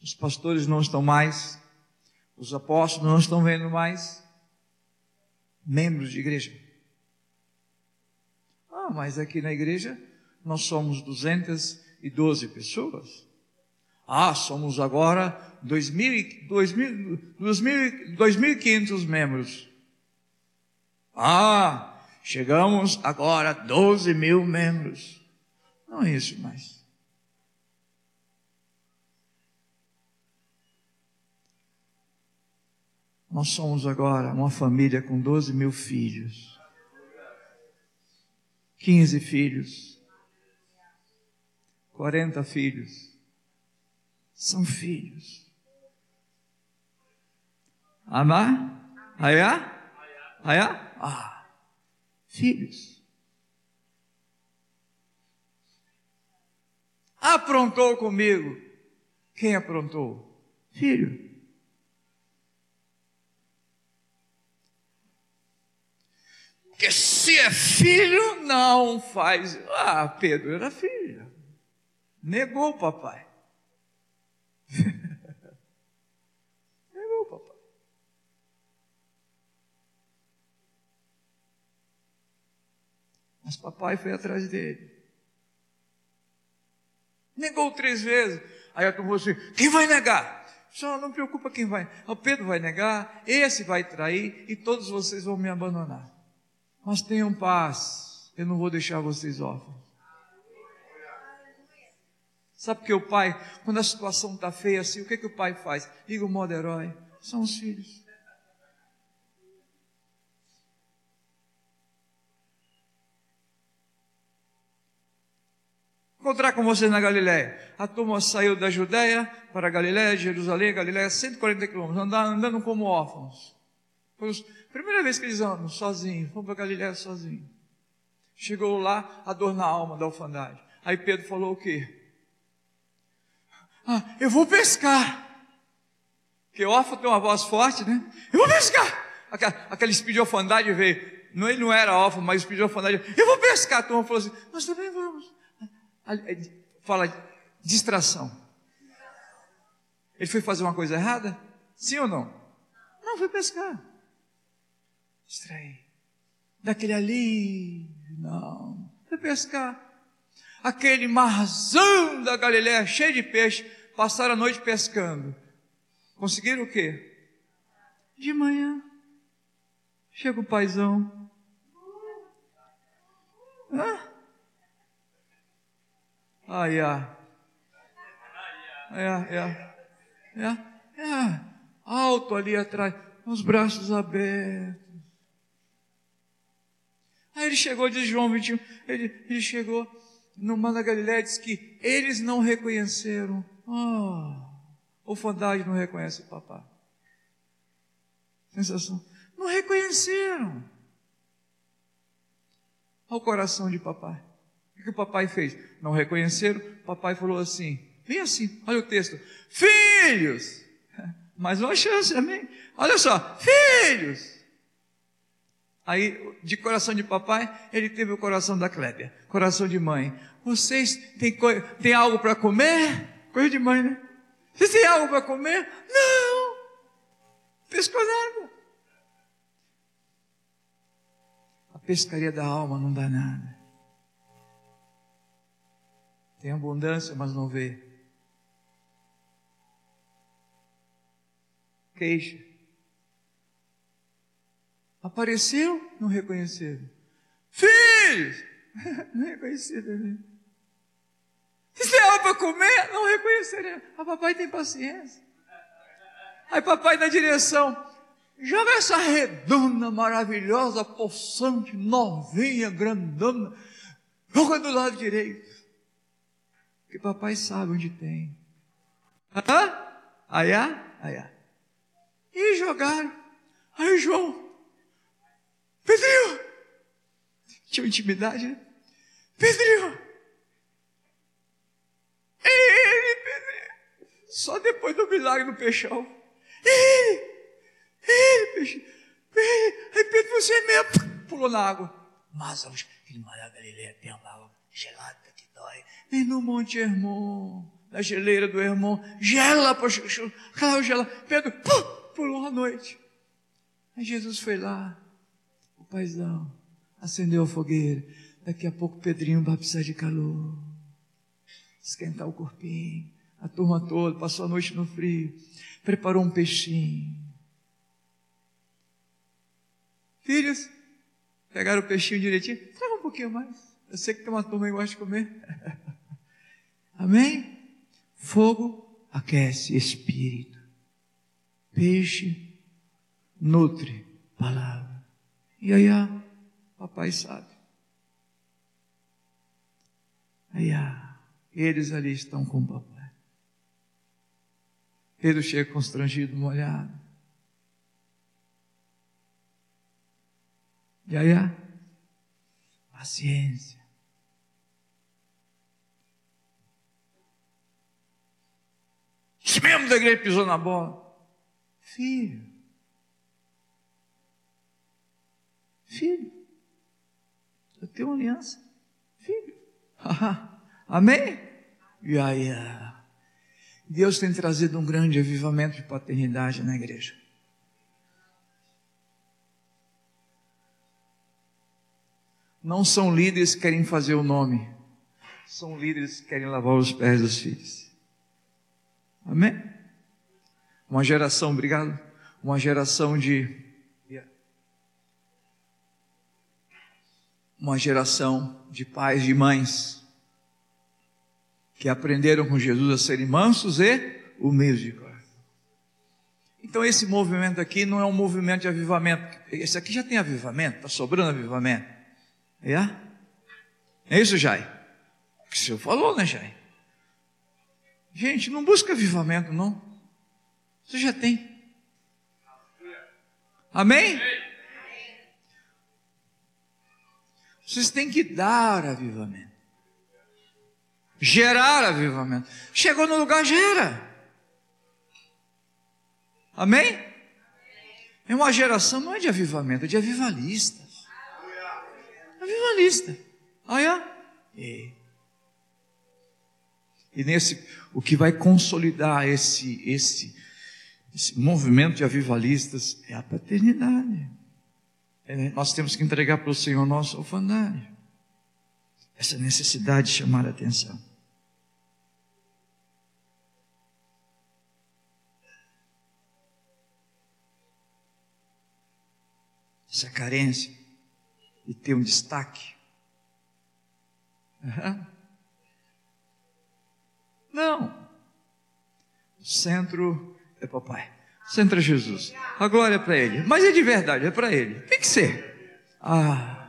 Speaker 1: Os pastores não estão mais, os apóstolos não estão vendo mais membros de igreja. Ah, mas aqui na igreja nós somos 212 pessoas. Ah, somos agora 2.500 membros. Ah, chegamos agora a 12 mil membros. Não é isso mais. Nós somos agora uma família com 12 mil filhos. 15 filhos, 40 filhos. São filhos. Amar? Ayá? Ayá? Ah, filhos. Aprontou comigo. Quem aprontou? Filho. Porque se é filho, não faz. Ah, Pedro era filho. Negou o papai. Negou o papai. Mas papai foi atrás dele. Negou três vezes. Aí a turma assim: quem vai negar? Só não preocupa quem vai. O Pedro vai negar, esse vai trair e todos vocês vão me abandonar. Mas tenham paz, eu não vou deixar vocês órfãos. Sabe porque o pai, quando a situação está feia assim, o que, que o pai faz? Liga o modo herói. São os filhos. Encontrar com vocês na Galiléia. A turma saiu da Judéia para Galiléia, Jerusalém, Galiléia, 140 quilômetros, andando, andando como órfãos. Primeira vez que eles andam sozinhos, vão para Galiléia sozinhos. Chegou lá, a dor na alma da alfandade. Aí Pedro falou o quê? Ah, eu vou pescar. Porque órfão tem uma voz forte, né? Eu vou pescar. Aquela, aquele espírito de alfandade veio. Não, ele não era órfão, mas o espírito de alfandade. Eu vou pescar. A turma falou assim, nós também vamos. Fala, distração. Ele foi fazer uma coisa errada? Sim ou não? Não, foi pescar distrair. Daquele ali, não. Foi pescar. Aquele marzão da Galileia, cheio de peixe, passaram a noite pescando. Conseguiram o quê? De manhã. Chega o paizão. Hã? Ai, ai. É, é, é, é. Alto ali atrás, com os braços abertos. Aí ele chegou, diz João 21, ele, ele chegou no Mar da Galileia, diz que eles não reconheceram. Ah, oh, orfandade não reconhece o papai. Sensação. Não reconheceram. Olha o coração de papai. O que o papai fez? Não reconheceram. Papai falou assim, bem assim, olha o texto. Filhos! Mais uma chance, amém? Olha só, filhos! Aí, de coração de papai, ele teve o coração da Clébia, coração de mãe. Vocês têm, têm algo para comer? Coisa de mãe, né? Vocês têm algo para comer? Não! Pescou nada. A pescaria da alma não dá nada. Tem abundância, mas não vê. Queixa. Apareceu, não reconheceram. Filhos! Não reconheceram. Né? Se é para comer, não reconheceram. A papai tem paciência. Aí papai dá direção. Joga essa redonda, maravilhosa, poçante, novinha, grandona. Joga do lado direito. Que papai sabe onde tem. Hã? Aiá? Aiá. E jogaram. Aí João, Pedrinho! Tinha intimidade, né? Pedrinho! Ele, Pedrinho! Só depois do milagre do peixão. Ele! Ele, peixe! Ele! Aí Pedro, você mesmo! Pulou na água. Mas aquele mar da Galileia tem uma água gelada que dói. Vem no Monte Hermon, na geleira do Hermon, gela, poxa, aquela gela. Pedro, pum, pulou à noite. Aí Jesus foi lá, paizão, acendeu a fogueira. Daqui a pouco Pedrinho vai precisar de calor. Esquentar o corpinho. A turma toda passou a noite no frio. Preparou um peixinho. Filhos, pegaram o peixinho direitinho. Traga um pouquinho mais. Eu sei que tem uma turma que gosta de comer. Amém? Fogo aquece espírito. Peixe nutre palavra. E ah, papai sabe. Ah, eles ali estão com o papai. Pedro chega constrangido, molhado. E ah, paciência. Esse mesmo da igreja pisou na bola. Filho, Filho. Eu tenho uma aliança. Filho. Amém? E aí, Deus tem trazido um grande avivamento de paternidade na igreja. Não são líderes que querem fazer o nome, são líderes que querem lavar os pés dos filhos. Amém? Uma geração, obrigado. Uma geração de uma geração de pais e mães que aprenderam com Jesus a serem mansos e humildes de coração. Então esse movimento aqui não é um movimento de avivamento. Esse aqui já tem avivamento, está sobrando avivamento. É? É isso, Jai? O que o senhor falou, né, Jai? Gente, não busca avivamento, não. Você já tem. Amém? Vocês têm que dar avivamento. Gerar avivamento. Chegou no lugar, gera. Amém? É uma geração, não é de avivamento, é de avivalistas. Avivalista. Olha. E, e nesse, o que vai consolidar esse, esse, esse movimento de avivalistas é a paternidade. É, nós temos que entregar para o Senhor nosso orfandário. Essa necessidade de chamar a atenção. Essa carência de ter um destaque. Uhum. Não. O centro é papai. É Jesus. A glória é para ele. Mas é de verdade, é para ele. Tem que ser. Ah,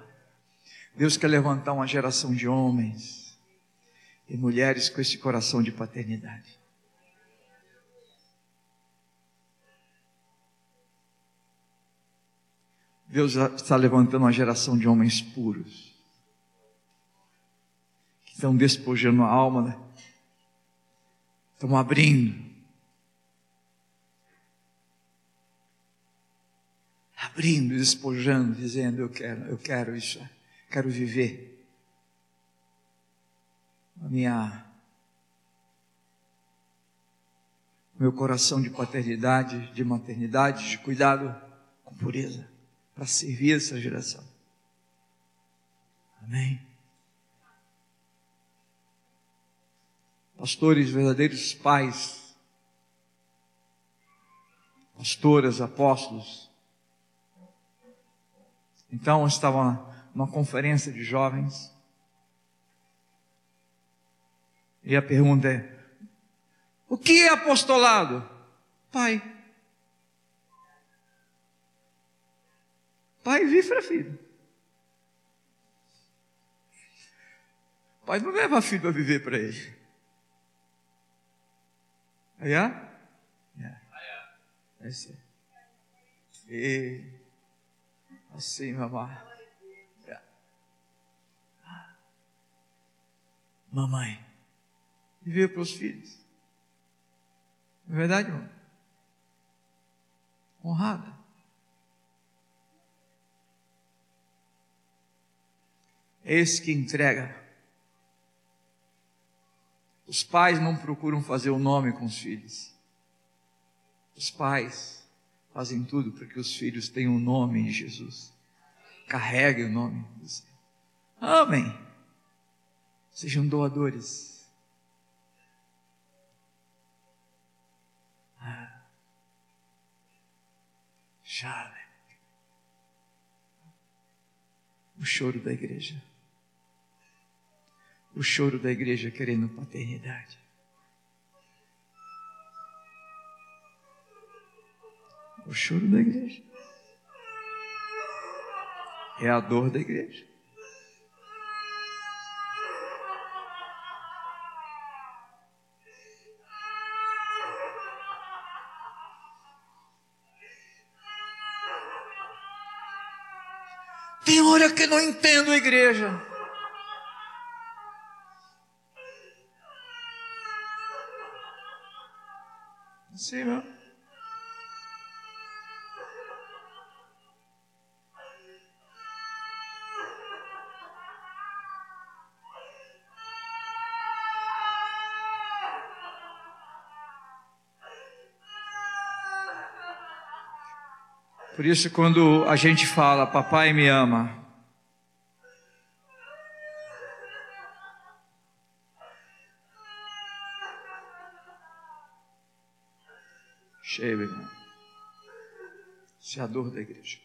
Speaker 1: Deus quer levantar uma geração de homens e mulheres com esse coração de paternidade. Deus está levantando uma geração de homens puros, que estão despojando a alma, né? estão abrindo, abrindo, despojando, dizendo: Eu quero, eu quero isso, quero viver a minha meu coração de paternidade, de maternidade, de cuidado com pureza para servir essa geração. Amém. Pastores, verdadeiros pais, pastoras, apóstolos. Então, eu estava numa conferência de jovens. E a pergunta é: o que é apostolado? Pai. Pai vive para filho. Pai não leva filho para viver para ele. Aí, é? É assim. E assim, mamãe. Mamãe, viver para os filhos. Não é verdade, irmão? Honrada. é esse que entrega. Os pais não procuram fazer o nome com os filhos. Os pais fazem tudo para que os filhos tenham o nome em Jesus. Carreguem o nome do Senhor. Amém. Sejam doadores. Ah. Chave. O choro da igreja o choro da igreja querendo paternidade. O choro da igreja é a dor da igreja. Tem hora que não entendo a igreja. Sim, não. Por isso, quando a gente fala, papai me ama, Cheio, irmão. Isso é a dor da igreja.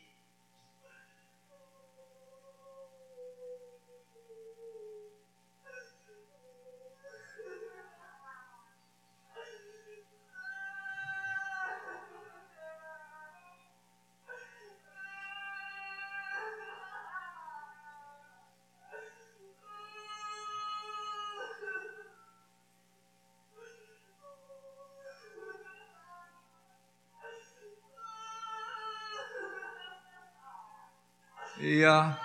Speaker 1: Ia.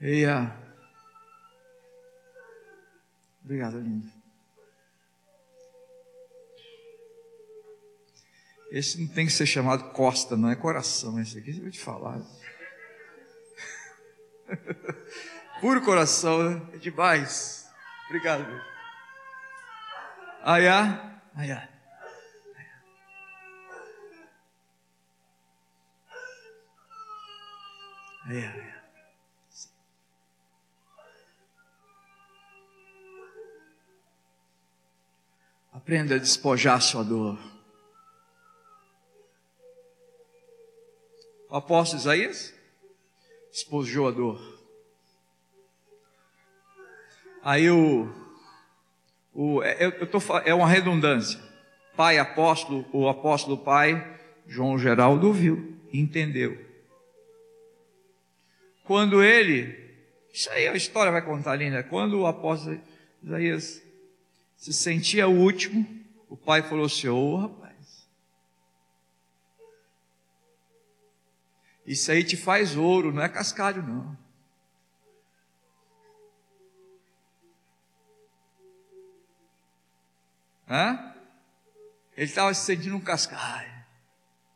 Speaker 1: Ia. Obrigado, lindo. Esse não tem que ser chamado costa, não é coração. Esse aqui eu vou te falar. Puro coração, né? É demais. Obrigado, meu. Aiá, aiá. Aiá, aiá. Aprenda a despojar sua dor. O apóstolo Isaías despojou a dor. Aí o, o é, eu, eu tô, é uma redundância. Pai apóstolo, o apóstolo pai, João Geraldo viu, entendeu. Quando ele, isso aí a história vai contar ali, né? Quando o apóstolo Isaías se sentia o último, o pai falou assim: Ô oh, rapaz, isso aí te faz ouro, não é cascalho, não. Hã? Ele estava se sentindo um cascalho.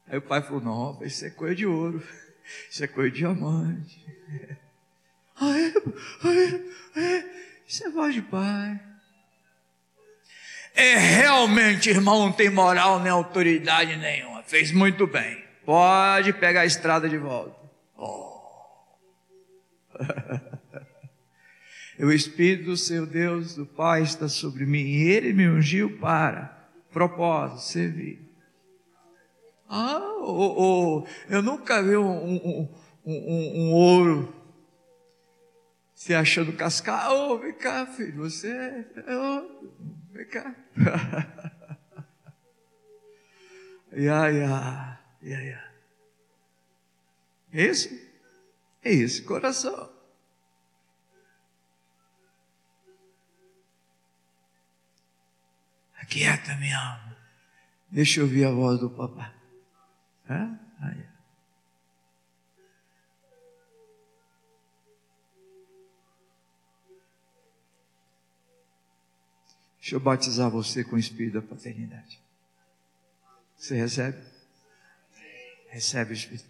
Speaker 1: Aí o pai falou: Não, isso é coisa de ouro, isso é coisa de diamante. Aí, aí, aí, isso é voz de pai. É realmente, irmão, não tem moral nem autoridade nenhuma. Fez muito bem. Pode pegar a estrada de volta. Oh. o Espírito do seu Deus, do Pai, está sobre mim. E Ele me ungiu para propósito, servir. Ah, oh, oh, eu nunca vi um, um, um, um ouro se achando cascado. Oh, vem cá, filho, você é. Oh, vem cá. ia, ia, ia, ia. Esse, é esse coração. Aquieta, minha alma. Deixa eu ouvir a voz do papai. Hã? Deixa eu batizar você com o Espírito da paternidade. Você recebe? Recebe o Espírito.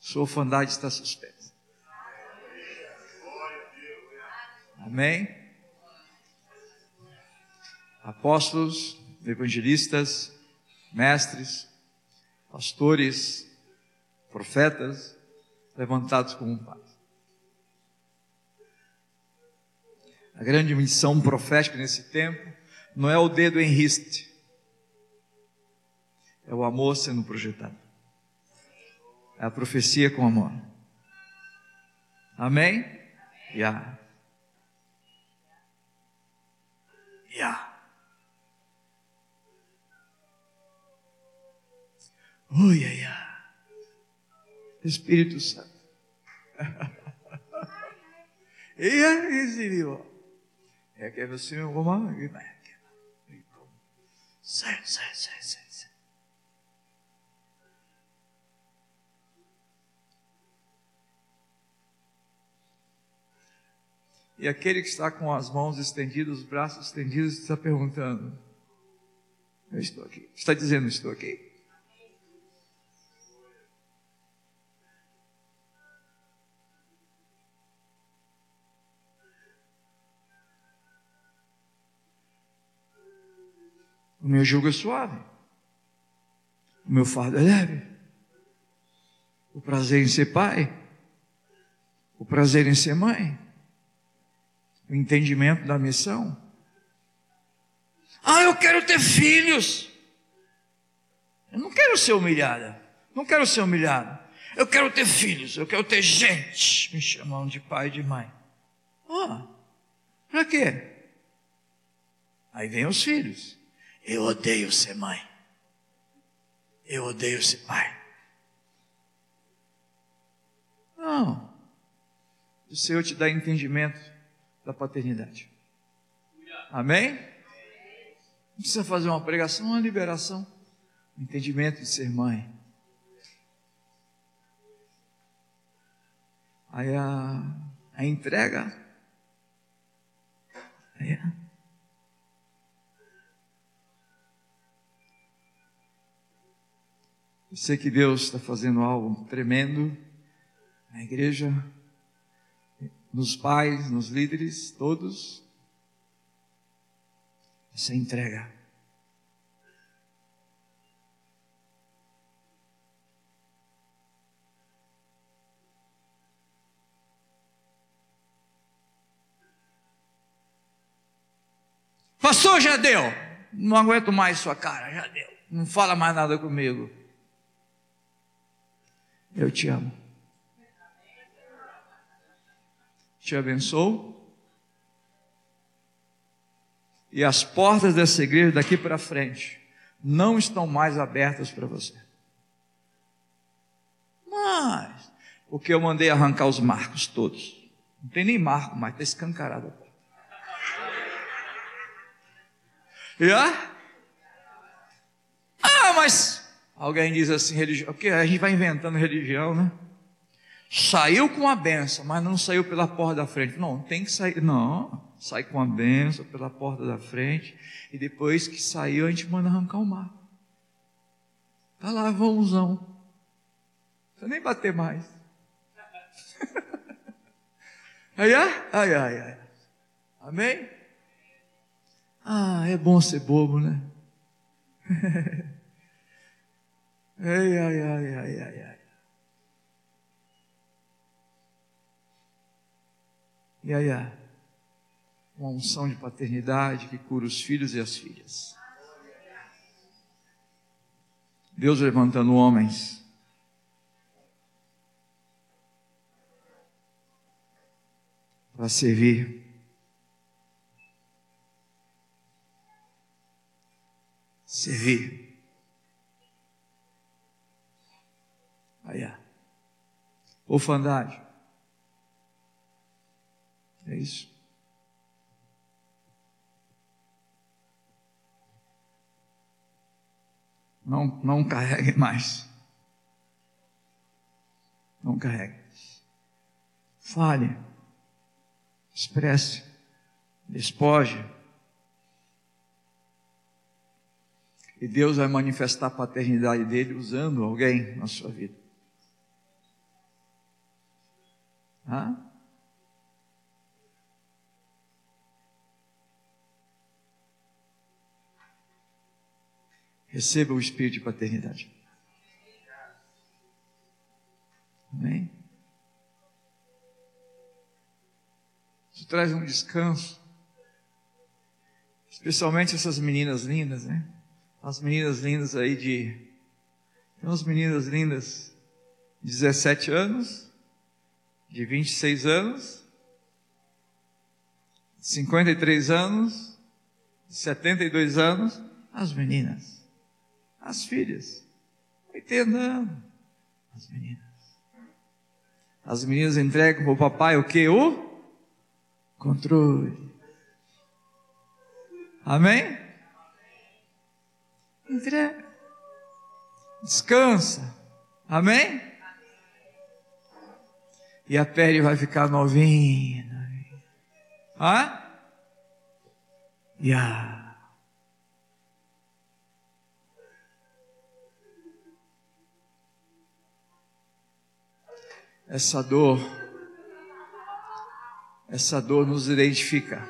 Speaker 1: Sua orfandade está suspensa. Amém? Apóstolos, evangelistas, mestres, pastores, profetas, levantados como um. A grande missão profética nesse tempo não é o dedo em riste, é o amor sendo projetado. É a profecia com amor. Amém? Yeah. Yeah. Oi, ai, ai. Espírito Santo. Senhor? É que você não vai Sai, sai, sai, sai, E aquele que está com as mãos estendidas, os braços estendidos, está perguntando: Eu estou aqui. Está dizendo: Estou aqui. O meu jugo é suave. O meu fardo é leve. O prazer em ser pai. O prazer em ser mãe. O entendimento da missão. Ah, eu quero ter filhos. Eu não quero ser humilhada. Não quero ser humilhada. Eu quero ter filhos. Eu quero ter gente me chamando de pai e de mãe. Ah, para quê? Aí vem os filhos. Eu odeio ser mãe. Eu odeio ser pai. Não. O Senhor te dá entendimento da paternidade. Amém? Não precisa fazer uma pregação, uma liberação. Entendimento de ser mãe. Aí a, a entrega. Aí a, Eu sei que Deus está fazendo algo tremendo na igreja, nos pais, nos líderes, todos. Essa entrega. Pastor, já deu. Não aguento mais sua cara, já deu. Não fala mais nada comigo. Eu te amo. Te abençoo. E as portas dessa igreja daqui para frente não estão mais abertas para você. Mas, porque eu mandei arrancar os marcos todos. Não tem nem marco mais, está escancarado a porta. Yeah? Ah, mas alguém diz assim, religião, porque a gente vai inventando religião, né? Saiu com a benção, mas não saiu pela porta da frente. Não, tem que sair. Não, sai com a benção pela porta da frente. E depois que saiu, a gente manda arrancar o mar. Tá lá, vãozão. Não precisa nem bater mais. Aí, ai, ai, ai. Amém? Ah, é bom ser bobo, né? ai, ai, ai, ai, ai, ai. E aí, uma unção de paternidade que cura os filhos e as filhas. Deus levantando homens para servir. Servir. Aí, ó. Orfandade. É isso. Não, não carregue mais. Não carregue. Fale. Expresse. Despoje. E Deus vai manifestar a paternidade dele usando alguém na sua vida. Hã? Receba o espírito de paternidade. Amém? Isso traz um descanso. Especialmente essas meninas lindas, né? As meninas lindas aí de. Tem umas meninas lindas de 17 anos, de 26 anos, de 53 anos, de 72 anos, as meninas as filhas. 80 anos. As meninas. As meninas entregam para o papai o que? O controle. Amém? Entrega. Descansa. Amém? E a pele vai ficar novinha. Hã? E a essa dor, essa dor nos identifica.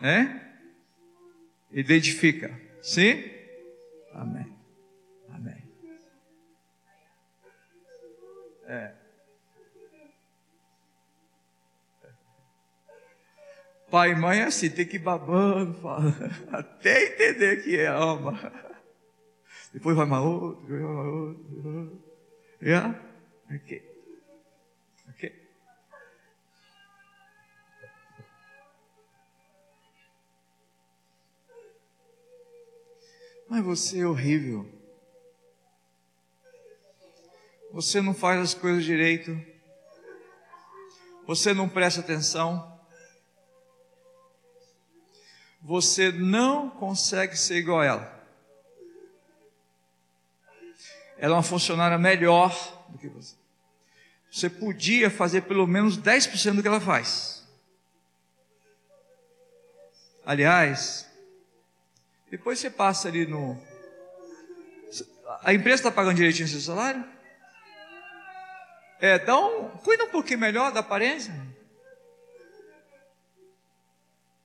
Speaker 1: É? Identifica. Sim? Amém. Amém. É. Pai e mãe é assim, tem que ir babando, até entender que é ama. Depois vai uma outra, vai uma outra. Yeah? Ok. Ok. Mas você é horrível. Você não faz as coisas direito. Você não presta atenção. Você não consegue ser igual a ela. Ela é uma funcionária melhor do que você você podia fazer pelo menos 10% do que ela faz. Aliás, depois você passa ali no. A empresa está pagando direitinho seu salário? É, então, cuida um pouquinho melhor da aparência.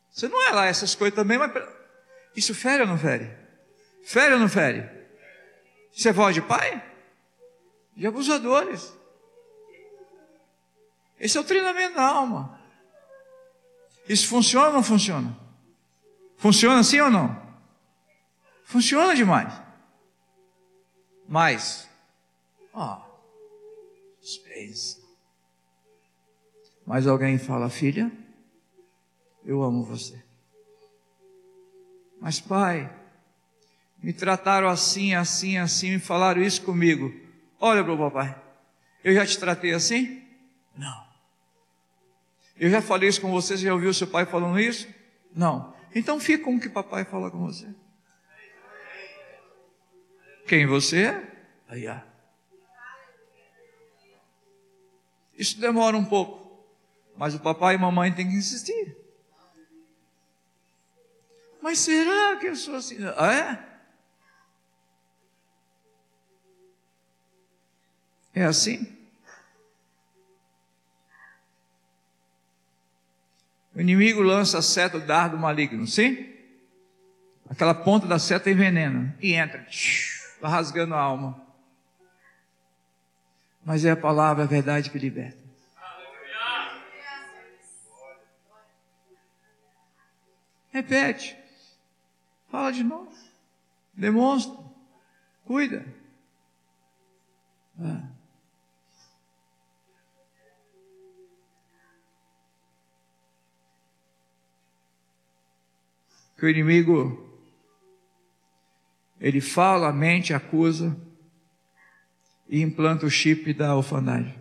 Speaker 1: Você não é lá essas coisas também, mas. Isso fere ou não fere? Fere ou não fere? Isso é voz de pai? De abusadores. Esse é o treinamento da alma. Isso funciona ou não funciona? Funciona assim ou não? Funciona demais. Mas, ó, suspense. Mas alguém fala, filha, eu amo você. Mas pai, me trataram assim, assim, assim, me falaram isso comigo. Olha para o papai, eu já te tratei assim? Não. Eu já falei isso com você, você já ouviu seu pai falando isso? Não. Então fica com o que papai fala com você. Quem você é? Aí, ó. Isso demora um pouco, mas o papai e a mamãe têm que insistir. Mas será que eu sou assim? Ah, é? É assim? O inimigo lança a seta, o dardo maligno, sim? Aquela ponta da seta envenena e entra, está rasgando a alma. Mas é a palavra, a verdade que liberta. Repete. Fala de novo. Demonstra. Cuida. Ah. Que o inimigo ele fala, mente, acusa e implanta o chip da orfanagem.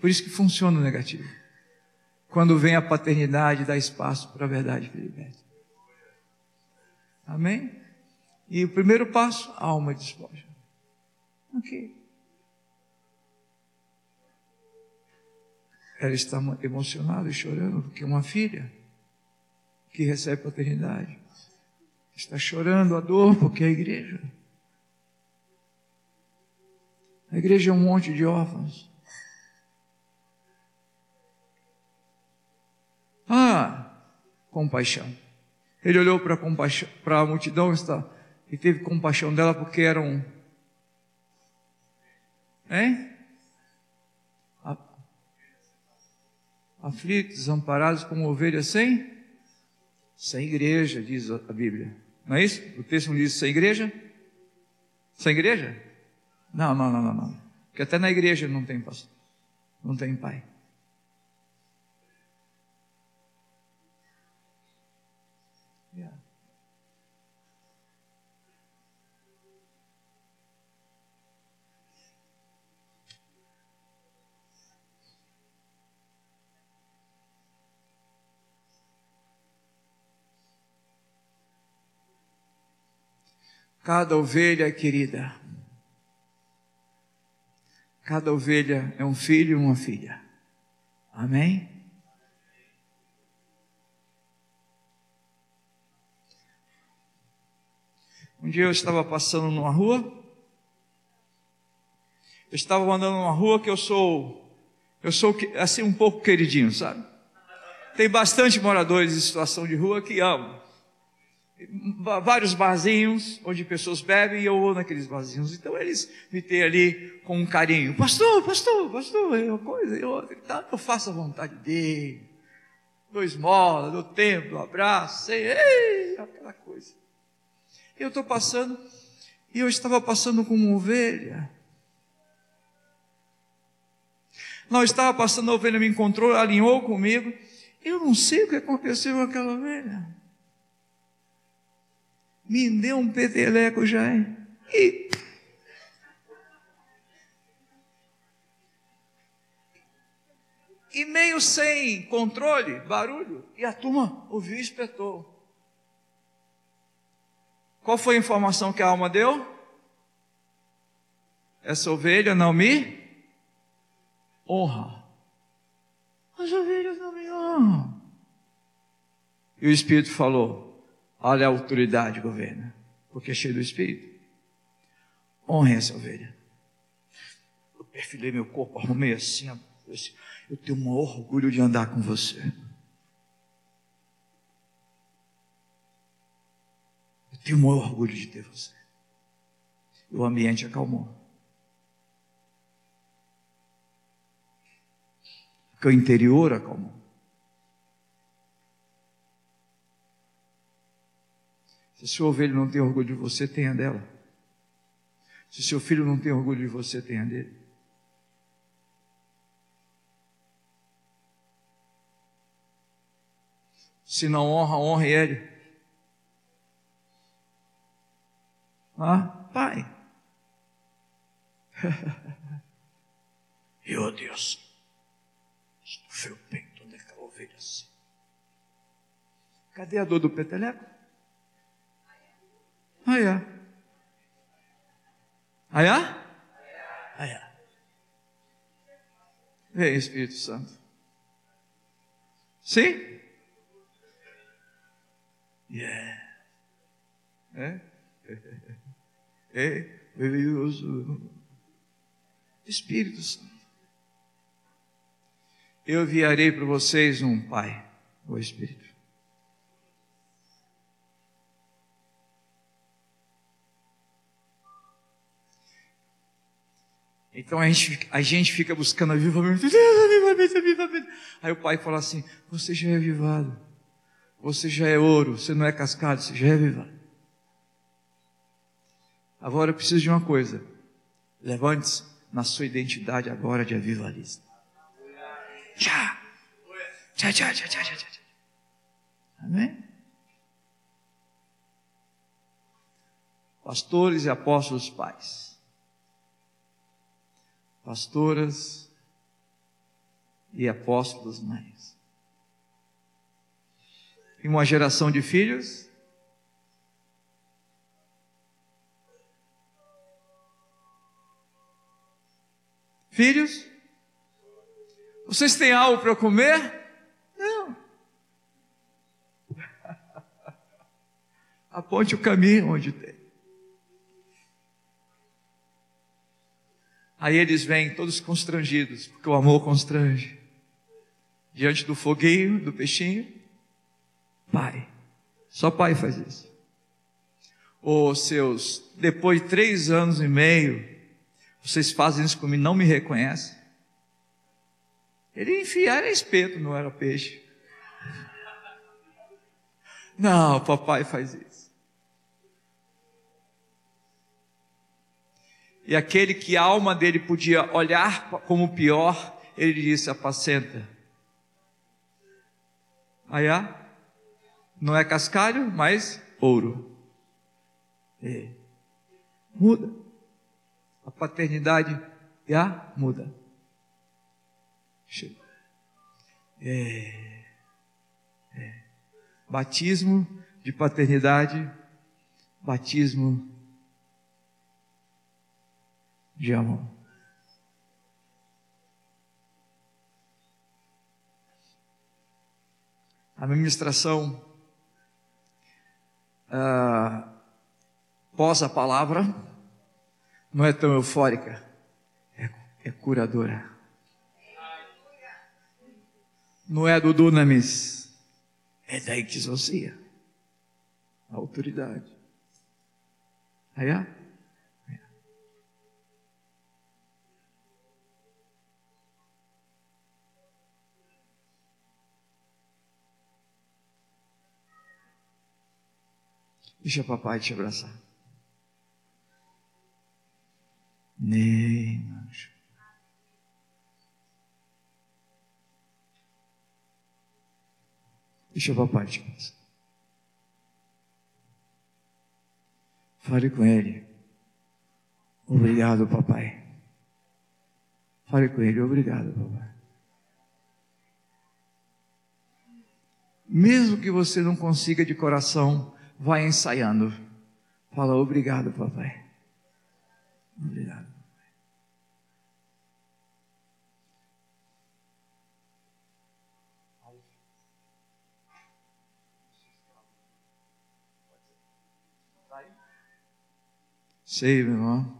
Speaker 1: Por isso que funciona o negativo. Quando vem a paternidade, dá espaço para a verdade que liberta. Amém? E o primeiro passo, alma despoja. Ok. Ela está emocionada e chorando porque uma filha que recebe paternidade. Está chorando a dor porque a igreja. A igreja é um monte de órfãos. Ah, compaixão. Ele olhou para a multidão está, e teve compaixão dela porque eram. Hein? Aflitos, desamparados como ovelhas sem sem igreja, diz a Bíblia. Não é isso? O texto diz sem igreja? Sem igreja? Não, não, não, não, não. Porque até na igreja não tem pastor, não tem pai. Cada ovelha é querida. Cada ovelha é um filho e uma filha. Amém? Um dia eu estava passando numa rua. Eu estava andando numa rua que eu sou, eu sou assim um pouco queridinho, sabe? Tem bastante moradores em situação de rua que amam vários barzinhos onde pessoas bebem e eu vou naqueles barzinhos. Então eles me têm ali com um carinho. Pastor, pastor, pastor, é uma coisa e outra. Então eu faço a vontade dele. Dou esmola, dou tempo, dou abraço, sei, ei, aquela coisa. Eu estou passando e eu estava passando como uma ovelha. Não, estava passando, a ovelha me encontrou, alinhou comigo. Eu não sei o que aconteceu com aquela ovelha me deu um peteleco já, hein? E... e meio sem controle, barulho, e a turma ouviu e espetou. Qual foi a informação que a alma deu? Essa ovelha não me honra. As ovelhas não me honram. E o Espírito falou: Olha a autoridade, governo, porque é cheio do Espírito. Honre essa ovelha. Eu perfilei meu corpo, arrumei assim. Eu tenho um orgulho de andar com você. Eu tenho um orgulho de ter você. E o ambiente acalmou. Porque o interior acalmou. Se sua ovelha não tem orgulho de você, tenha dela. Se seu filho não tem orgulho de você, tenha dele. Se não honra, honre ele. Ah, pai. Eu, Deus, estufei o peito daquela ovelha assim. Cadê a dor do peteleco? Ó. Aí, ó. Vem, Espírito Santo. Sim? Yeah. É? É, maravilhoso. Espírito Santo. Eu enviarei para vocês um Pai, o Espírito. Então a gente, a gente fica buscando avivamento. avivamento, avivamento. Aí o pai fala assim: Você já é avivado. Você já é ouro. Você não é cascado, você já é avivado. Agora eu preciso de uma coisa. Levante-se na sua identidade agora de avivalista. Tchá. Tchá, tchá, tchá, tchá, tchá. Amém? Pastores e apóstolos pais. Pastoras e apóstolos mães. Em uma geração de filhos Filhos, vocês têm algo para comer? Não. Aponte o caminho onde tem. Aí eles vêm todos constrangidos, porque o amor constrange. Diante do foguinho, do peixinho, pai. Só pai faz isso. Os seus, depois de três anos e meio, vocês fazem isso comigo, não me reconhecem? Ele enfia era espeto, não era peixe. Não, papai faz isso. E aquele que a alma dele podia olhar como pior, ele disse: apacenta. Aí, não é cascalho, mas ouro. É. Muda a paternidade já muda. É, é. Batismo de paternidade, batismo de amor. A ministração ah, pós a palavra não é tão eufórica, é, é curadora. Não é do Dunamis, é da exousia, a autoridade. Aí, é? Deixa papai te abraçar. Nem anjo. Deixa papai te casa. Fale com ele. Obrigado, papai. Fale com ele. Obrigado, papai. Mesmo que você não consiga de coração, vai ensaiando. Fala obrigado, papai. Obrigado. Sei, meu irmão.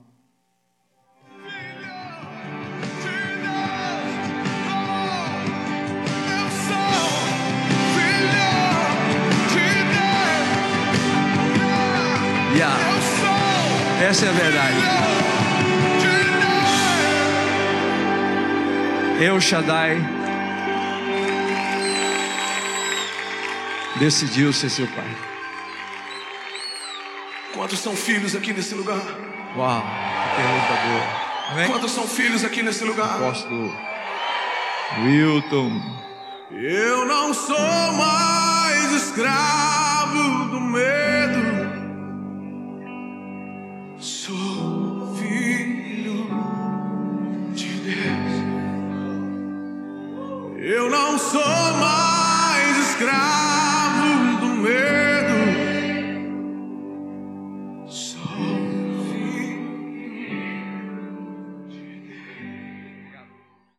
Speaker 1: Essa é a verdade. Eu, Shaddai, decidiu ser seu pai.
Speaker 3: Quantos são filhos aqui nesse lugar?
Speaker 1: Uau, que pergunta boa. Amém?
Speaker 3: Quantos são filhos aqui nesse lugar?
Speaker 1: Apóstolo Wilton.
Speaker 3: Eu não sou mais escravo do medo. so much.